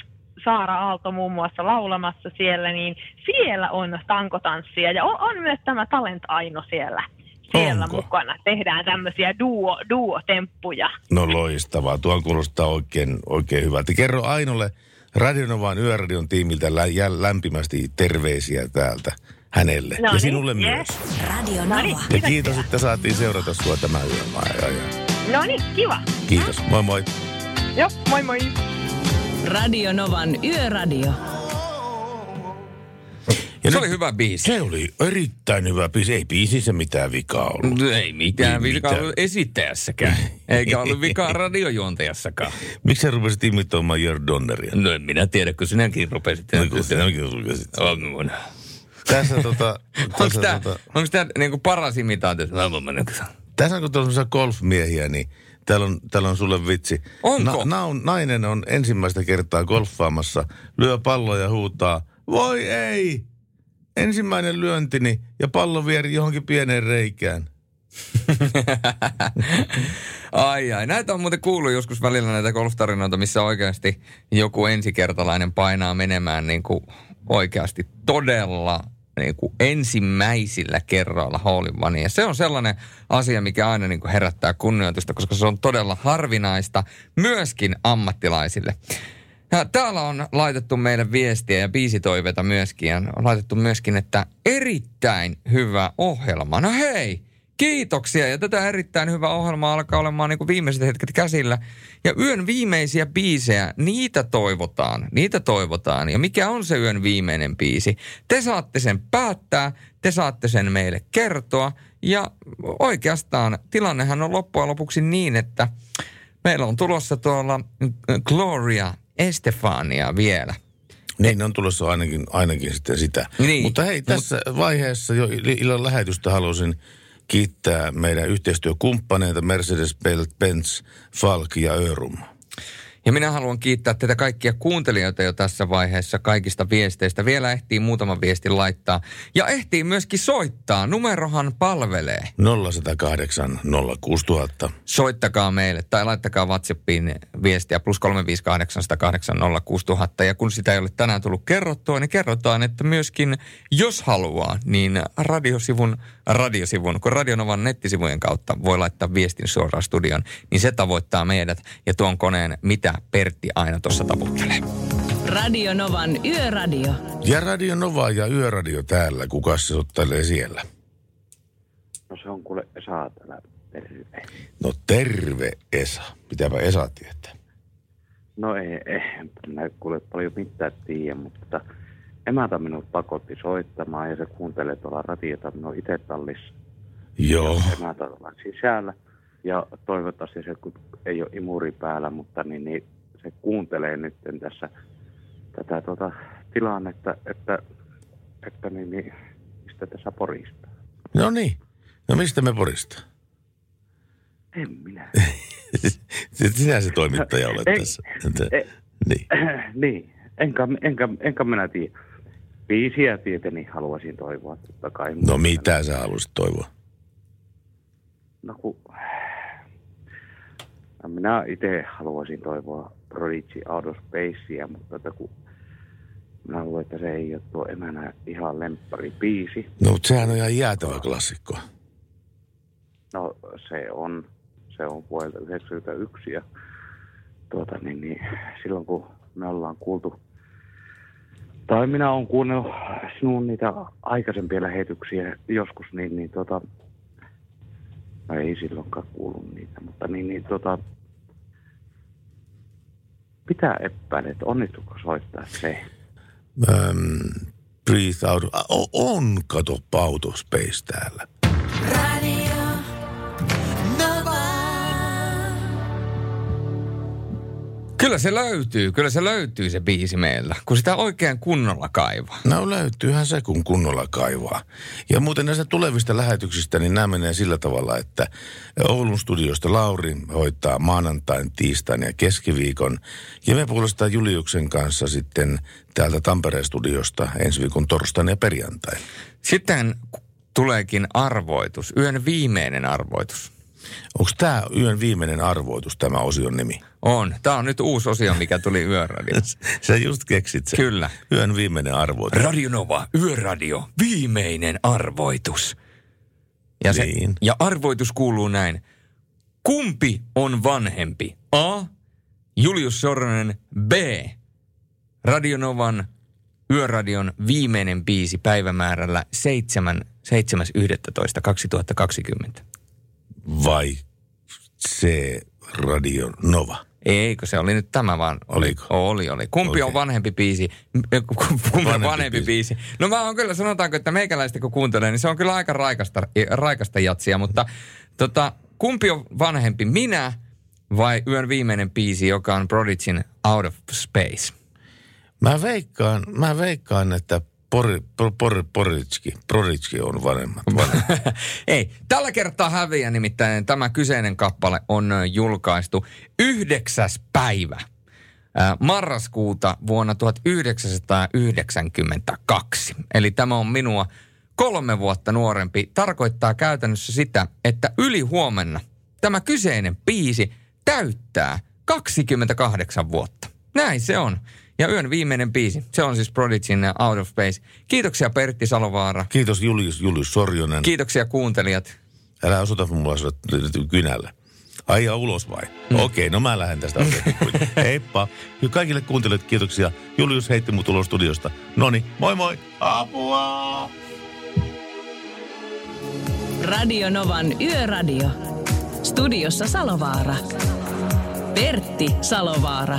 Saara Aalto muun muassa laulamassa siellä, niin siellä on tankotanssia ja on, on myös tämä Talent Aino siellä, siellä Onko? mukana. Tehdään tämmöisiä duo, duo-temppuja. No loistavaa. Tuo kuulostaa oikein, oikein hyvältä. Kerro Ainolle Radionovan Yöradion tiimiltä lä- jä- lämpimästi terveisiä täältä hänelle. No ja niin, sinulle yes. myös. Radio No niin, Nova. Ja kiitos, että saatiin seurata sua tämän yön. No niin, kiva. Kiitos. Moi moi. Joo, moi moi. Radio Novan Yöradio. Ja Se nyt- oli hyvä biisi. Se oli erittäin hyvä biisi. Ei biisissä mitään vikaa ollut. No Ei mitään Ei vikaa mitään. ollut esittäjässäkään. Eikä ollut vikaa radiojuontajassakaan. Miksi sä rupesit imitoimaan Jörg Donneria? No en minä tiedä, kun sinäkin rupesit. No, kun sinäkin rupesit. On. Tässä tota... Onko tämä tota, onks tää niinku paras imitaatio? Tässä kun tuolla on golfmiehiä, niin täällä on, täällä on sulle vitsi. Onko? Na, nainen on ensimmäistä kertaa golfaamassa, lyö palloa ja huutaa, voi ei! Ensimmäinen lyöntini ja pallo vieri johonkin pieneen reikään. ai ai, näitä on muuten kuullut joskus välillä näitä golftarinoita, missä oikeasti joku ensikertalainen painaa menemään niin kuin oikeasti todella niin kuin ensimmäisillä kerroilla hole Ja se on sellainen asia, mikä aina niin kuin herättää kunnioitusta, koska se on todella harvinaista myöskin ammattilaisille. Ja täällä on laitettu meille viestiä ja biisitoiveita myöskin. Ja on laitettu myöskin, että erittäin hyvä ohjelma. No hei, kiitoksia. Ja tätä erittäin hyvää ohjelmaa alkaa olemaan niin kuin viimeiset hetket käsillä. Ja yön viimeisiä biisejä, niitä toivotaan. Niitä toivotaan. Ja mikä on se yön viimeinen biisi? Te saatte sen päättää, te saatte sen meille kertoa. Ja oikeastaan tilannehan on loppujen lopuksi niin, että meillä on tulossa tuolla Gloria Estefania vielä. Niin on tulossa ainakin, ainakin sitten sitä. Niin. Mutta hei, tässä vaiheessa jo illan lähetystä halusin kiittää meidän yhteistyökumppaneita Mercedes-Benz, Falk ja Örum. Ja minä haluan kiittää teitä kaikkia kuuntelijoita jo tässä vaiheessa kaikista viesteistä. Vielä ehtii muutaman viestin laittaa. Ja ehtii myöskin soittaa. Numerohan palvelee. 0108 06000. Soittakaa meille tai laittakaa WhatsAppiin viestiä plus 358 Ja kun sitä ei ole tänään tullut kerrottua, niin kerrotaan, että myöskin jos haluaa, niin radiosivun, radiosivun, kun Radionovan nettisivujen kautta voi laittaa viestin suoraan studion, niin se tavoittaa meidät ja tuon koneen, mitä Pertti aina tuossa taputtelee. Radio Novan Yöradio. Ja Radio Nova ja Yöradio täällä. Kuka se ottelee siellä? No se on kuule Esa täällä. Terve. No terve Esa. Pitääpä Esa tietää. No ei, ei, minä kuule paljon mitään tiedä, mutta emäntä minut pakotti soittamaan ja se kuuntelee tuolla radiota. Minä olen itse tallissa. Joo. Emäntä tuolla sisällä. Ja toivottavasti se kun ei ole imuri päällä, mutta niin, niin se kuuntelee nyt tässä tätä tuota tilannetta, että, että niin, niin, mistä tässä porista. No niin. No mistä me porista? En minä. Sinä se toimittaja olet Ei, tässä. Että, ei. niin. niin, enkä, enkä, enkä minä tiedä. Biisiä tietenkin haluaisin toivoa, totta kai. No mitä sä haluaisit toivoa? No kun... No minä itse haluaisin toivoa Prodigy Out of Spacea, mutta että kun minä luulen, että se ei ole tuo emänä ihan lemppari biisi. No mutta sehän on ihan jäätävä klassikko. No se on, se on vuodelta 91 ja tuota niin, niin silloin kun me ollaan kuultu tai minä olen kuunnellut sinun niitä aikaisempia lähetyksiä joskus, niin, niin tota, no ei silloinkaan kuullut niitä, mutta niin, niin tota, mitä epäilet, onnistuko soittaa se? Um, breathe out. O- on, kato, Pauto Space täällä. Radio Kyllä se löytyy, kyllä se löytyy se biisi meillä, kun sitä oikein kunnolla kaivaa. No löytyyhän se, kun kunnolla kaivaa. Ja muuten näistä tulevista lähetyksistä, niin nämä menee sillä tavalla, että Oulun studiosta Lauri hoitaa maanantain, tiistain ja keskiviikon. Ja me puolestaan Juliuksen kanssa sitten täältä Tampereen studiosta ensi viikon torstaina ja perjantai. Sitten tuleekin arvoitus, yön viimeinen arvoitus. Onko tämä yön viimeinen arvoitus, tämä osion nimi? On. Tämä on nyt uusi osio, mikä tuli Yöradiossa. Sä just keksit sen. Kyllä. Yön viimeinen arvoitus. Radio Nova, Yöradio, viimeinen arvoitus. Ja, se, Niin. ja arvoitus kuuluu näin. Kumpi on vanhempi? A. Julius Sornen. B. Radionovan Yöradion viimeinen biisi päivämäärällä 7. 7.11.2020. Vai se Radio Nova? Eikö se oli nyt tämä vaan? Oli, Oliko? Oli, oli. Kumpi Okei. on vanhempi biisi? Kumpi on Vanhempi vanhempi biisi. biisi? No mä oon kyllä, sanotaanko, että meikäläistä kun kuuntelee, niin se on kyllä aika raikasta, raikasta jatsia, mutta tota, kumpi on vanhempi, minä vai Yön viimeinen biisi, joka on Prodigin Out of Space? Mä veikkaan, mä veikkaan että Pori, por, por, Poritski, Poritski on vanhemmat. vanhemmat. Ei, tällä kertaa häviää nimittäin tämä kyseinen kappale on julkaistu yhdeksäs päivä marraskuuta vuonna 1992. Eli tämä on minua kolme vuotta nuorempi. Tarkoittaa käytännössä sitä, että yli huomenna tämä kyseinen biisi täyttää 28 vuotta. Näin se on. Ja yön viimeinen biisi, se on siis Prodigin Out of Space. Kiitoksia Pertti Salovaara. Kiitos Julius, Julius Sorjonen. Kiitoksia kuuntelijat. Älä osoita mulla kynällä. Ai ja ulos vai? Mm. Okei, no mä lähden tästä. Heippa. Ja kaikille kuuntelijoille kiitoksia. Julius heitti mut ulos studiosta. Noni, moi moi. Apua! Radio Novan Yöradio. Studiossa Salovaara. Pertti Salovaara.